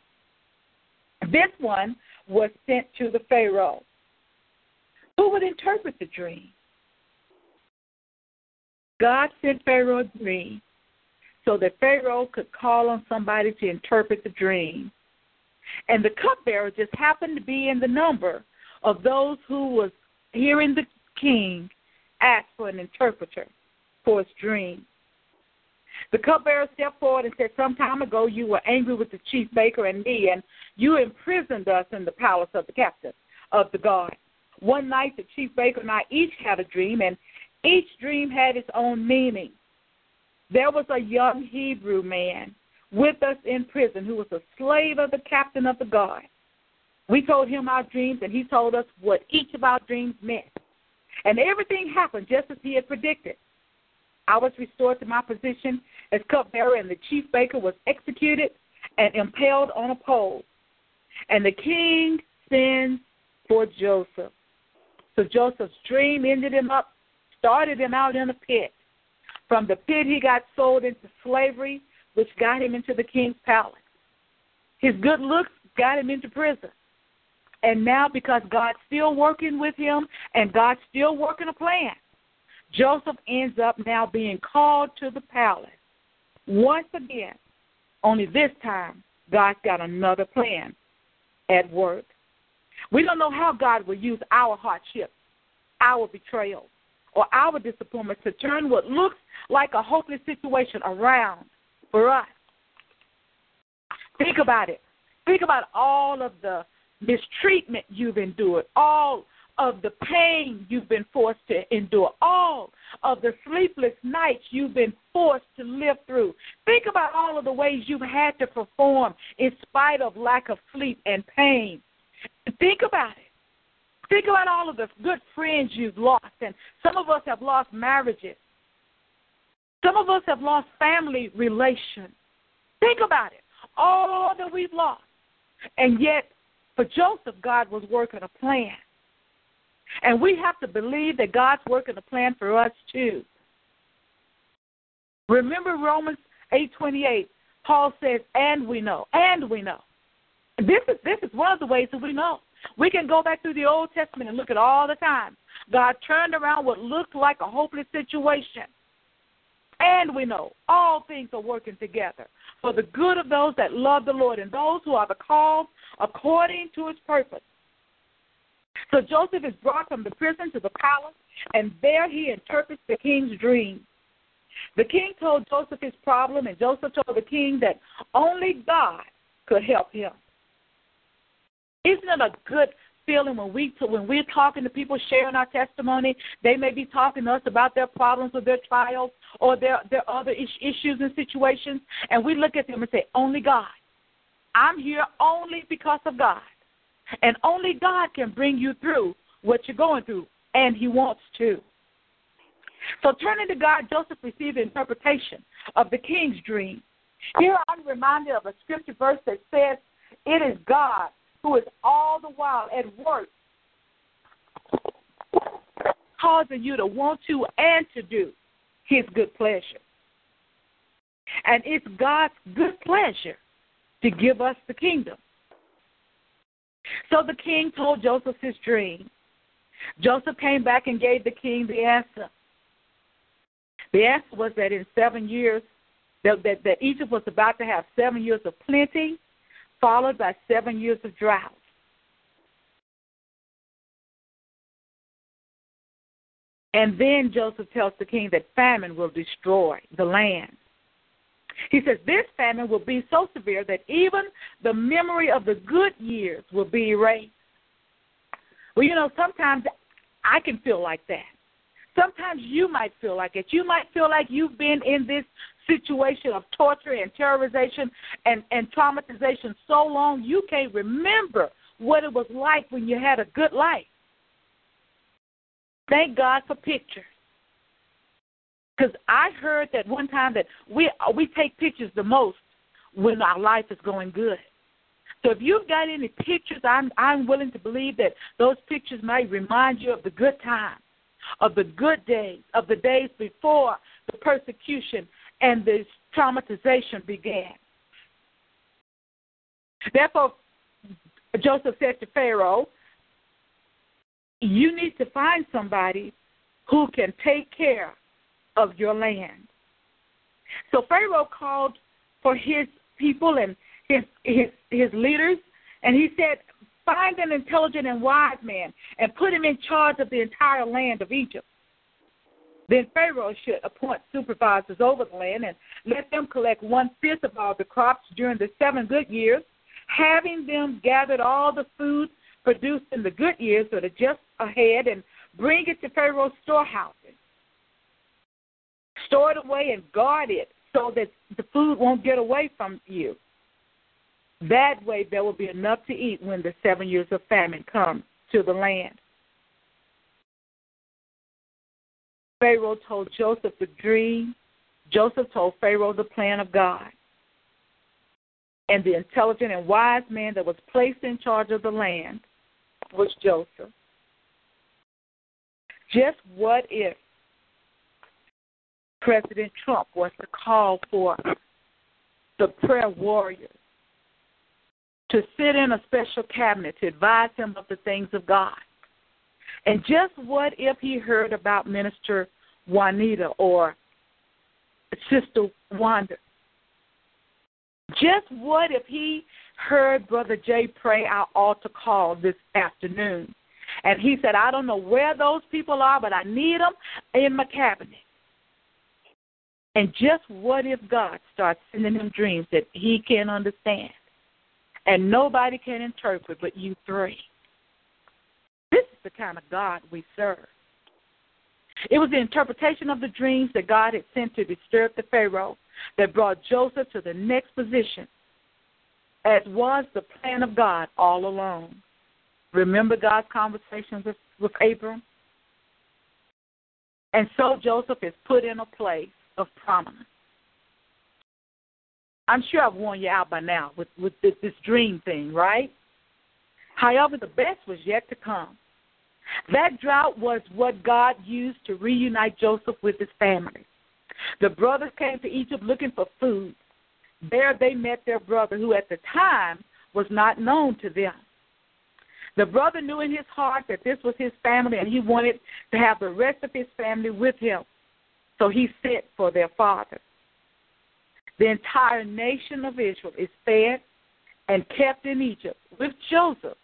This one was sent to the Pharaoh. Who would interpret the dream? God sent Pharaoh a dream so that Pharaoh could call on somebody to interpret the dream. And the cupbearer just happened to be in the number of those who was hearing the king ask for an interpreter for his dream. The cupbearer stepped forward and said, Some time ago you were angry with the chief baker and me, and you imprisoned us in the palace of the captain of the guard. One night the chief baker and I each had a dream, and each dream had its own meaning. There was a young Hebrew man with us in prison who was a slave of the captain of the guard. We told him our dreams, and he told us what each of our dreams meant. And everything happened just as he had predicted. I was restored to my position as cupbearer, and the chief baker was executed and impaled on a pole. And the king sends for Joseph. So Joseph's dream ended him up, started him out in a pit. From the pit, he got sold into slavery, which got him into the king's palace. His good looks got him into prison. And now, because God's still working with him and God's still working a plan, Joseph ends up now being called to the palace. Once again, only this time, God's got another plan at work. We don't know how God will use our hardship, our betrayal, or our disappointments to turn what looks like a hopeless situation around for us. Think about it. Think about all of the mistreatment you've endured, all of the pain you've been forced to endure, all of the sleepless nights you've been forced to live through. Think about all of the ways you've had to perform in spite of lack of sleep and pain. Think about it. Think about all of the good friends you've lost, and some of us have lost marriages. Some of us have lost family relations. Think about it. All that we've lost. And yet, for Joseph, God was working a plan. And we have to believe that God's working a plan for us too. Remember Romans 8:28. Paul says, "And we know, and we know." This is this is one of the ways that we know. We can go back through the Old Testament and look at all the time God turned around what looked like a hopeless situation. And we know all things are working together for the good of those that love the Lord and those who are the called according to his purpose. So Joseph is brought from the prison to the palace, and there he interprets the king's dream. The king told Joseph his problem, and Joseph told the king that only God could help him. Isn't it a good feeling when we when we're talking to people sharing our testimony? They may be talking to us about their problems or their trials or their their other issues and situations, and we look at them and say, "Only God. I'm here only because of God." And only God can bring you through what you're going through, and He wants to. So, turning to God, Joseph received interpretation of the king's dream. Here I'm reminded of a scripture verse that says, It is God who is all the while at work, causing you to want to and to do His good pleasure. And it's God's good pleasure to give us the kingdom. So the king told Joseph his dream. Joseph came back and gave the king the answer. The answer was that in seven years, that, that, that Egypt was about to have seven years of plenty, followed by seven years of drought. And then Joseph tells the king that famine will destroy the land. He says, This famine will be so severe that even the memory of the good years will be erased. Well, you know, sometimes I can feel like that. Sometimes you might feel like it. You might feel like you've been in this situation of torture and terrorization and, and traumatization so long you can't remember what it was like when you had a good life. Thank God for pictures. Because I heard that one time that we we take pictures the most when our life is going good. So if you've got any pictures, I'm I'm willing to believe that those pictures might remind you of the good times, of the good days, of the days before the persecution and the traumatization began. Therefore, Joseph said to Pharaoh, You need to find somebody who can take care of your land. So Pharaoh called for his people and his his his leaders, and he said, "Find an intelligent and wise man, and put him in charge of the entire land of Egypt." Then Pharaoh should appoint supervisors over the land and let them collect one fifth of all the crops during the seven good years, having them gathered all the food produced in the good years that are just ahead and bring it to Pharaoh's storehouses store it away and guard it so that the food won't get away from you. That way, there will be enough to eat when the seven years of famine come to the land. Pharaoh told Joseph the dream. Joseph told Pharaoh the plan of God. And the intelligent and wise man that was placed in charge of the land was Joseph. Just what if President Trump was to call for the prayer warriors to sit in a special cabinet to advise him of the things of God. And just what if he heard about Minister Juanita or Sister Wanda? Just what if he heard Brother Jay pray our altar call this afternoon? And he said, I don't know where those people are, but I need them in my cabinet. And just what if God starts sending him dreams that he can't understand and nobody can interpret but you three? This is the kind of God we serve. It was the interpretation of the dreams that God had sent to disturb the Pharaoh that brought Joseph to the next position, as was the plan of God all along. Remember God's conversation with, with Abram? And so Joseph is put in a place of prominence. I'm sure I've worn you out by now with, with this, this dream thing, right? However, the best was yet to come. That drought was what God used to reunite Joseph with his family. The brothers came to Egypt looking for food. There they met their brother, who at the time was not known to them. The brother knew in his heart that this was his family and he wanted to have the rest of his family with him. So he sent for their father. The entire nation of Israel is fed and kept in Egypt with Joseph,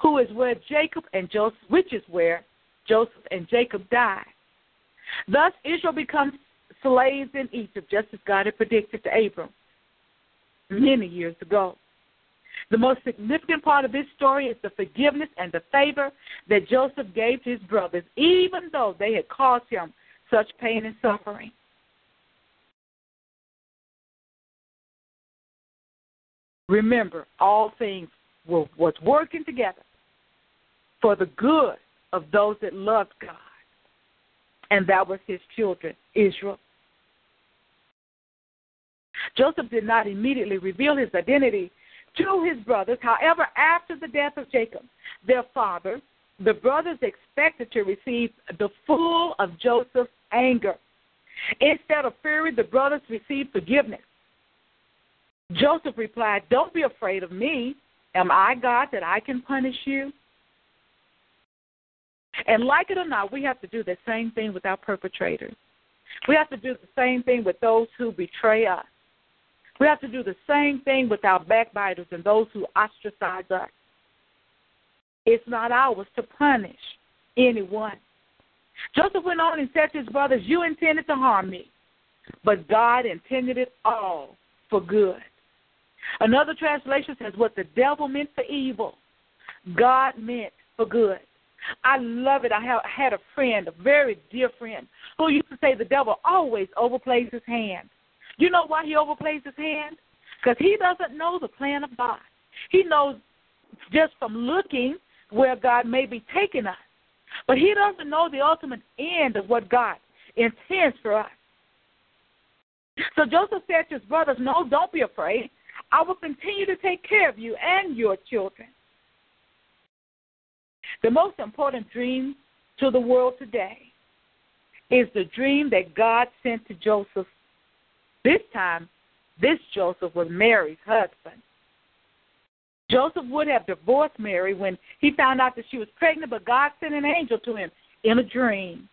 who is where Jacob and Joseph, which is where Joseph and Jacob died. Thus, Israel becomes slaves in Egypt, just as God had predicted to Abram many years ago. The most significant part of this story is the forgiveness and the favor that Joseph gave to his brothers, even though they had caused him such pain and suffering. Remember, all things were was working together for the good of those that loved God, and that was his children, Israel. Joseph did not immediately reveal his identity to his brothers. However, after the death of Jacob, their father, the brothers expected to receive the full of Joseph's anger. Instead of fury, the brothers received forgiveness. Joseph replied, Don't be afraid of me. Am I God that I can punish you? And like it or not, we have to do the same thing with our perpetrators. We have to do the same thing with those who betray us. We have to do the same thing with our backbiters and those who ostracize us. It's not ours to punish anyone. Joseph went on and said to his brothers, You intended to harm me, but God intended it all for good. Another translation says, What the devil meant for evil, God meant for good. I love it. I, had a friend, a very dear friend, who used to say the devil always overplays his hand. You know why he overplays his hand? Because he doesn't know the plan of God. He knows just from looking where God may be taking us. But he doesn't know the ultimate end of what God intends for us. So Joseph said to his brothers, No, don't be afraid. I will continue to take care of you and your children. The most important dream to the world today is the dream that God sent to Joseph this time, this Joseph was Mary's husband. Joseph would have divorced Mary when he found out that she was pregnant, but God sent an angel to him in a dream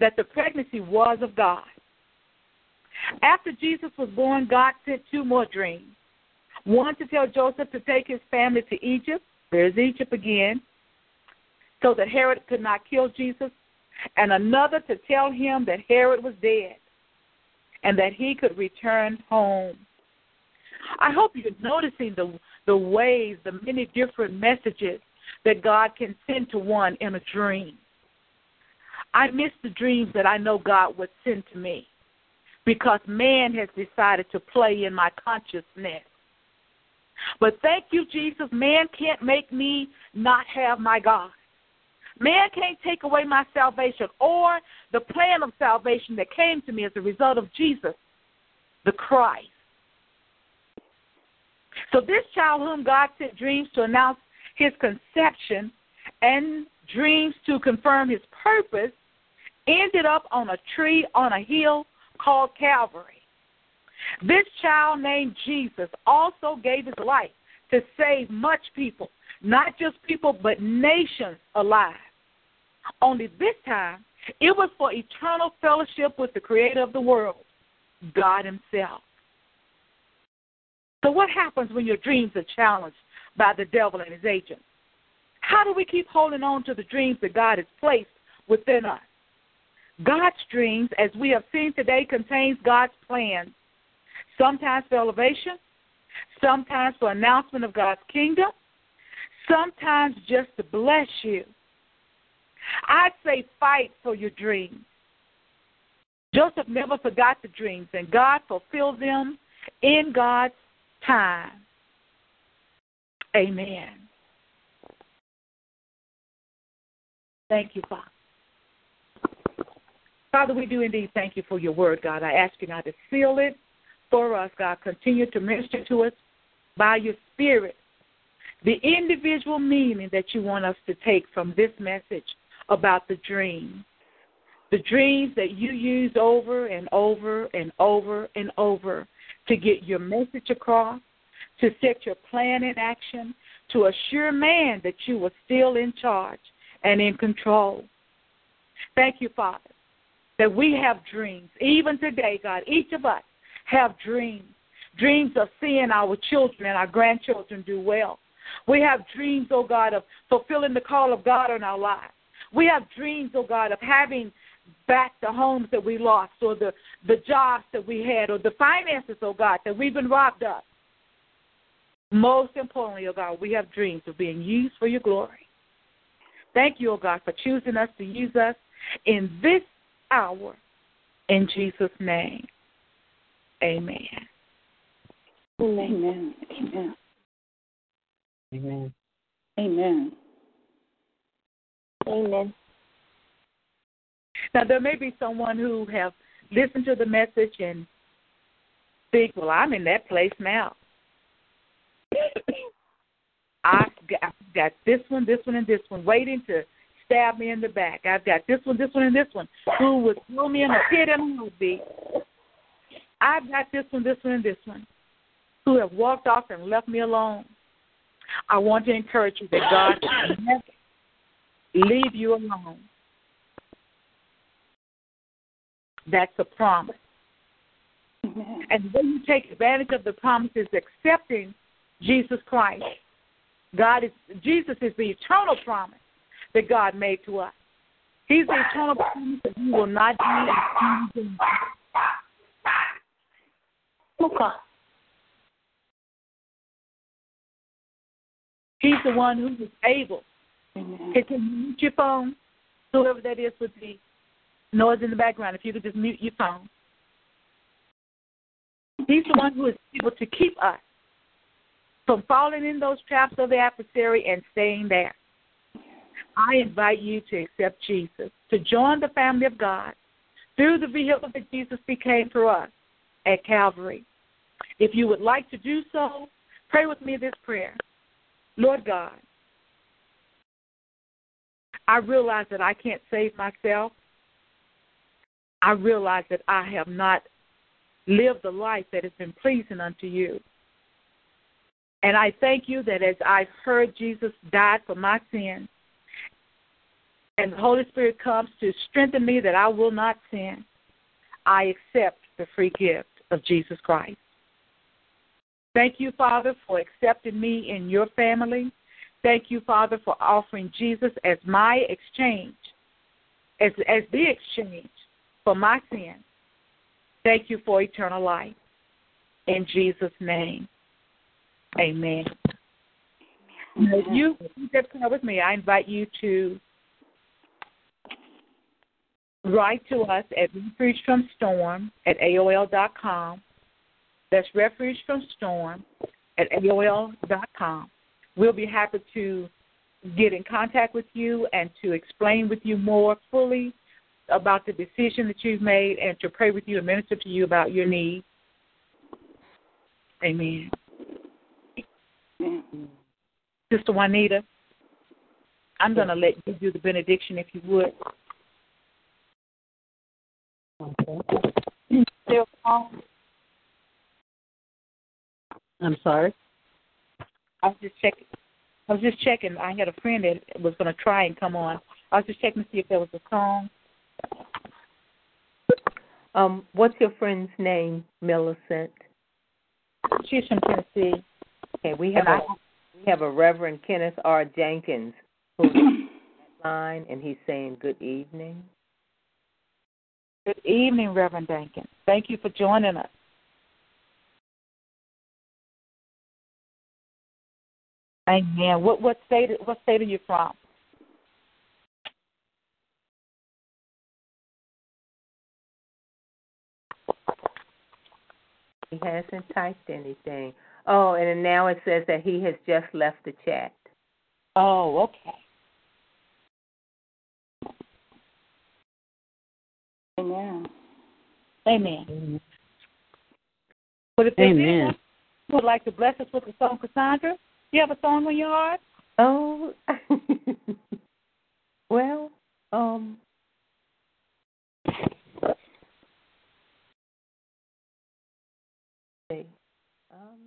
that the pregnancy was of God. After Jesus was born, God sent two more dreams. One to tell Joseph to take his family to Egypt. There's Egypt again. So that Herod could not kill Jesus. And another to tell him that Herod was dead and that he could return home. I hope you're noticing the the ways, the many different messages that God can send to one in a dream. I miss the dreams that I know God would send to me because man has decided to play in my consciousness. But thank you, Jesus, man can't make me not have my God. Man can't take away my salvation or the plan of salvation that came to me as a result of Jesus, the Christ. So this child whom God sent dreams to announce his conception and dreams to confirm his purpose ended up on a tree on a hill called Calvary. This child named Jesus also gave his life to save much people, not just people, but nations alive. Only this time, it was for eternal fellowship with the creator of the world, God Himself. So, what happens when your dreams are challenged by the devil and his agents? How do we keep holding on to the dreams that God has placed within us? God's dreams, as we have seen today, contains God's plans, sometimes for elevation, sometimes for announcement of God's kingdom, sometimes just to bless you. I'd say fight for your dreams. Joseph never forgot the dreams, and God fulfilled them in God's time. Amen. Thank you, Father. Father, we do indeed thank you for your word, God. I ask you now to seal it for us, God. Continue to minister to us by your spirit the individual meaning that you want us to take from this message about the dream. The dreams that you use over and over and over and over to get your message across, to set your plan in action, to assure man that you are still in charge and in control. Thank you, Father, that we have dreams. Even today, God, each of us have dreams. Dreams of seeing our children and our grandchildren do well. We have dreams, oh God, of fulfilling the call of God in our lives. We have dreams, oh God, of having back the homes that we lost or the, the jobs that we had or the finances, oh God, that we've been robbed of. Most importantly, oh God, we have dreams of being used for your glory. Thank you, oh God, for choosing us to use us in this hour. In Jesus' name. Amen. Amen. Amen. Amen. Amen. Amen. (laughs) Now there may be someone who have listened to the message and think, "Well, I'm in that place now. I've got, got this one, this one, and this one waiting to stab me in the back. I've got this one, this one, and this one who would throw me in a pit and would be. I've got this one, this one, and this one who have walked off and left me alone. I want to encourage you that God never leave you alone. That's a promise. And when you take advantage of the promise is accepting Jesus Christ. God is Jesus is the eternal promise that God made to us. He's the eternal promise that He will not do Okay. He's the one who is able. Amen. Can, you mute your phone? Whoever that is with the noise in the background, if you could just mute your phone. He's the one who is able to keep us from falling in those traps of the adversary and staying there. I invite you to accept Jesus, to join the family of God through the vehicle that Jesus became for us at Calvary. If you would like to do so, pray with me this prayer. Lord God, I realize that I can't save myself. I realize that I have not lived the life that has been pleasing unto you. And I thank you that as I've heard Jesus died for my sins, and the Holy Spirit comes to strengthen me that I will not sin, I accept the free gift of Jesus Christ. Thank you, Father, for accepting me in your family. Thank you, Father, for offering Jesus as my exchange, as, as the exchange for my sin. Thank you for eternal life. In Jesus' name, amen. Now, if you just come with me, I invite you to write to us at refuge from storm at AOL.com. That's refuge from storm at AOL.com. We'll be happy to get in contact with you and to explain with you more fully about the decision that you've made and to pray with you and minister to you about your needs. Amen. Amen. Sister Juanita, I'm going to let you do the benediction if you would. Okay. Still calm? I'm sorry. I was just checking. I was just checking. I had a friend that was going to try and come on. I was just checking to see if there was a song. Um, what's your friend's name, Millicent? She's from Tennessee. Okay, we have And I- a we have a Reverend Kenneth R. Jenkins who's line, and he's saying good evening. Good evening, Reverend Duncan. Thank you for joining us. Amen. What what state what state are you from? He hasn't typed anything. Oh, and now it says that he has just left the chat. Oh, okay. Amen. Amen. But if there's Amen. anyone who would like to bless us with a song, Cassandra, you have a song on your heart? Oh, (laughs) well, um, see. Um,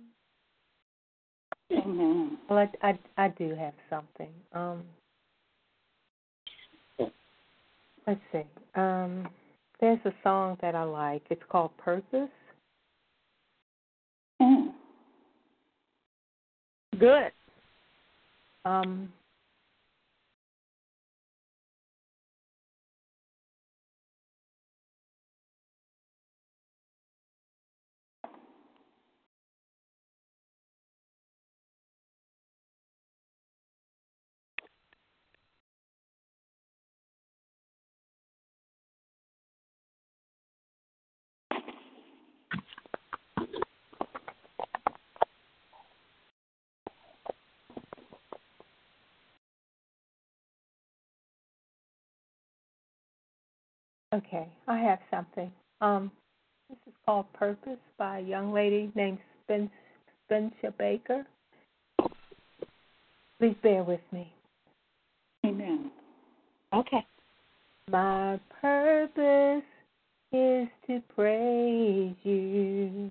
Amen. well, I, I, I do have something. Um, let's see. Um, there's a song that I like. It's called Purpose. Mm. Good. Um, Okay, I have something. Um, this is called Purpose by a young lady named Spen- Spencer Baker. Please bear with me. Amen. Okay. My purpose is to praise you.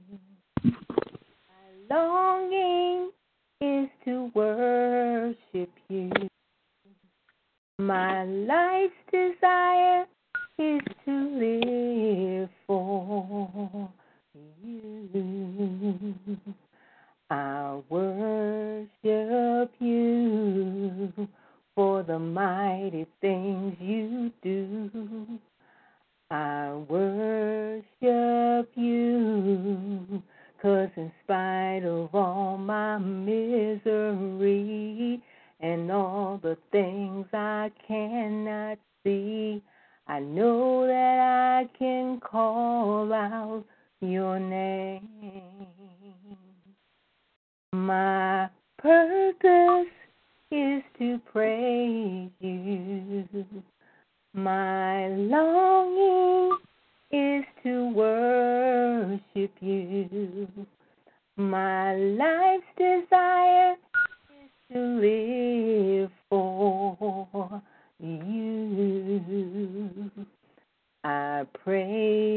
My longing is to worship you. My life's desire is to live for you. I worship you for the mighty things you do. I worship you, 'cause in spite of all my misery and all the things I cannot see, I know that I can call out your name. My purpose is to praise you. My longing is to worship you. My life's desire is to live for you. Praise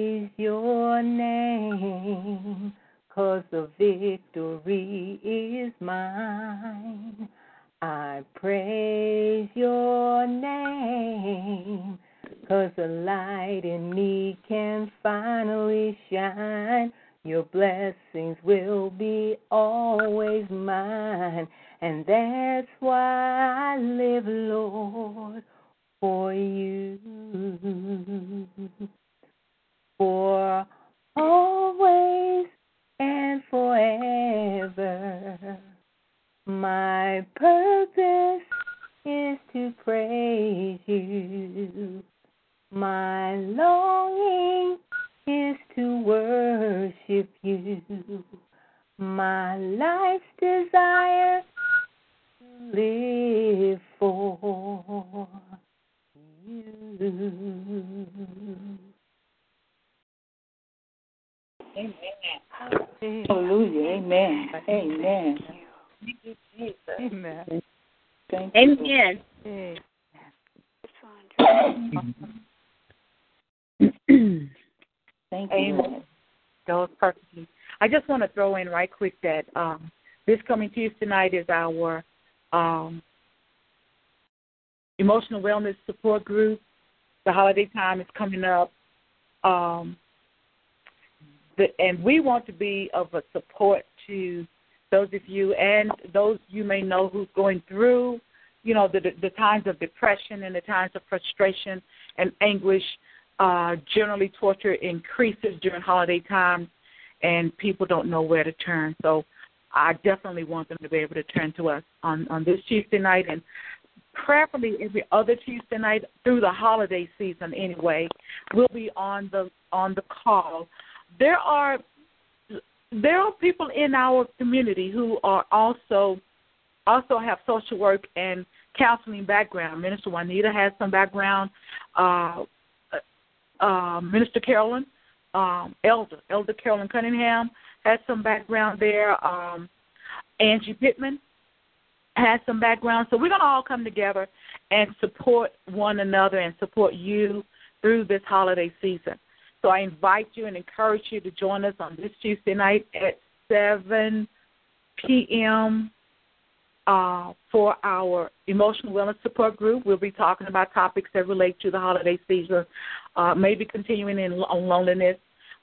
coming Tuesday night is our um, emotional wellness support group. The holiday time is coming up, um, the, and we want to be of a support to those of you and those you may know who's going through, you know, the the times of depression and the times of frustration and anguish. Uh, generally, torture increases during holiday times, and people don't know where to turn. So, I definitely want them to be able to turn to us on on this Tuesday night and preferably every other Tuesday night through the holiday season. Anyway, we'll be on the on the call. There are there are people in our community who are also also have social work and counseling background. Minister Juanita has some background. Uh, uh, Minister Carolyn, um, Elder Elder Carolyn Cunningham has some background there. Um, Angie Pittman has some background. So we're going to all come together and support one another and support you through this holiday season. So I invite you and encourage you to join us on this Tuesday night at 7 p.m. Uh, for our emotional wellness support group. We'll be talking about topics that relate to the holiday season, uh, maybe continuing in on loneliness.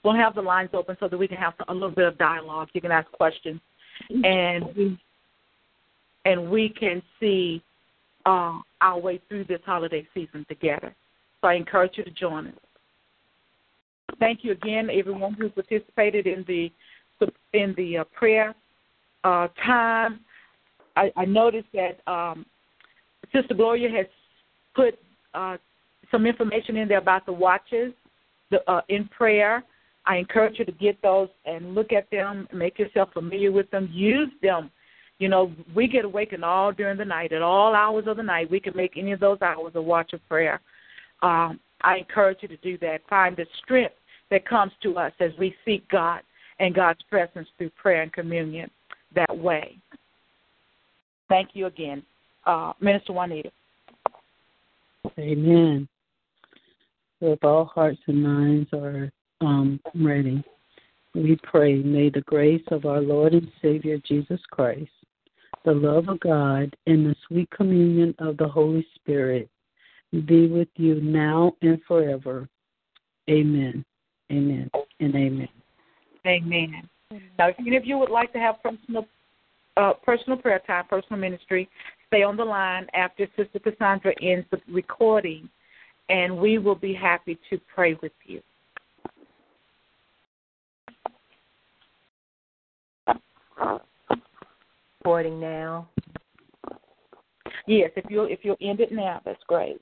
We'll have the lines open so that we can have a little bit of dialogue. You can ask questions, and we and we can see uh, our way through this holiday season together. So I encourage you to join us. Thank you again, everyone who participated in the in the uh, prayer uh, time. I, I, noticed that um, Sister Gloria has put uh, some information in there about the watches the, uh, in prayer. I encourage you to get those and look at them, make yourself familiar with them, use them. You know, we get awakened all during the night, at all hours of the night. We can make any of those hours a watch of prayer. Um, I encourage you to do that. Find the strength that comes to us as we seek God and God's presence through prayer and communion that way. Thank you again, uh, Minister Juanita. Amen. If all hearts and minds are um, ready, we pray, may the grace of our Lord and Savior Jesus Christ, the love of God, and the sweet communion of the Holy Spirit be with you now and forever. Amen. Amen and amen. Amen. Now, if any of you would like to have personal uh, personal prayer time, personal ministry, stay on the line after Sister Cassandra ends the recording, and we will be happy to pray with you. Recording now. Yes, if you if you'll end it now, that's great.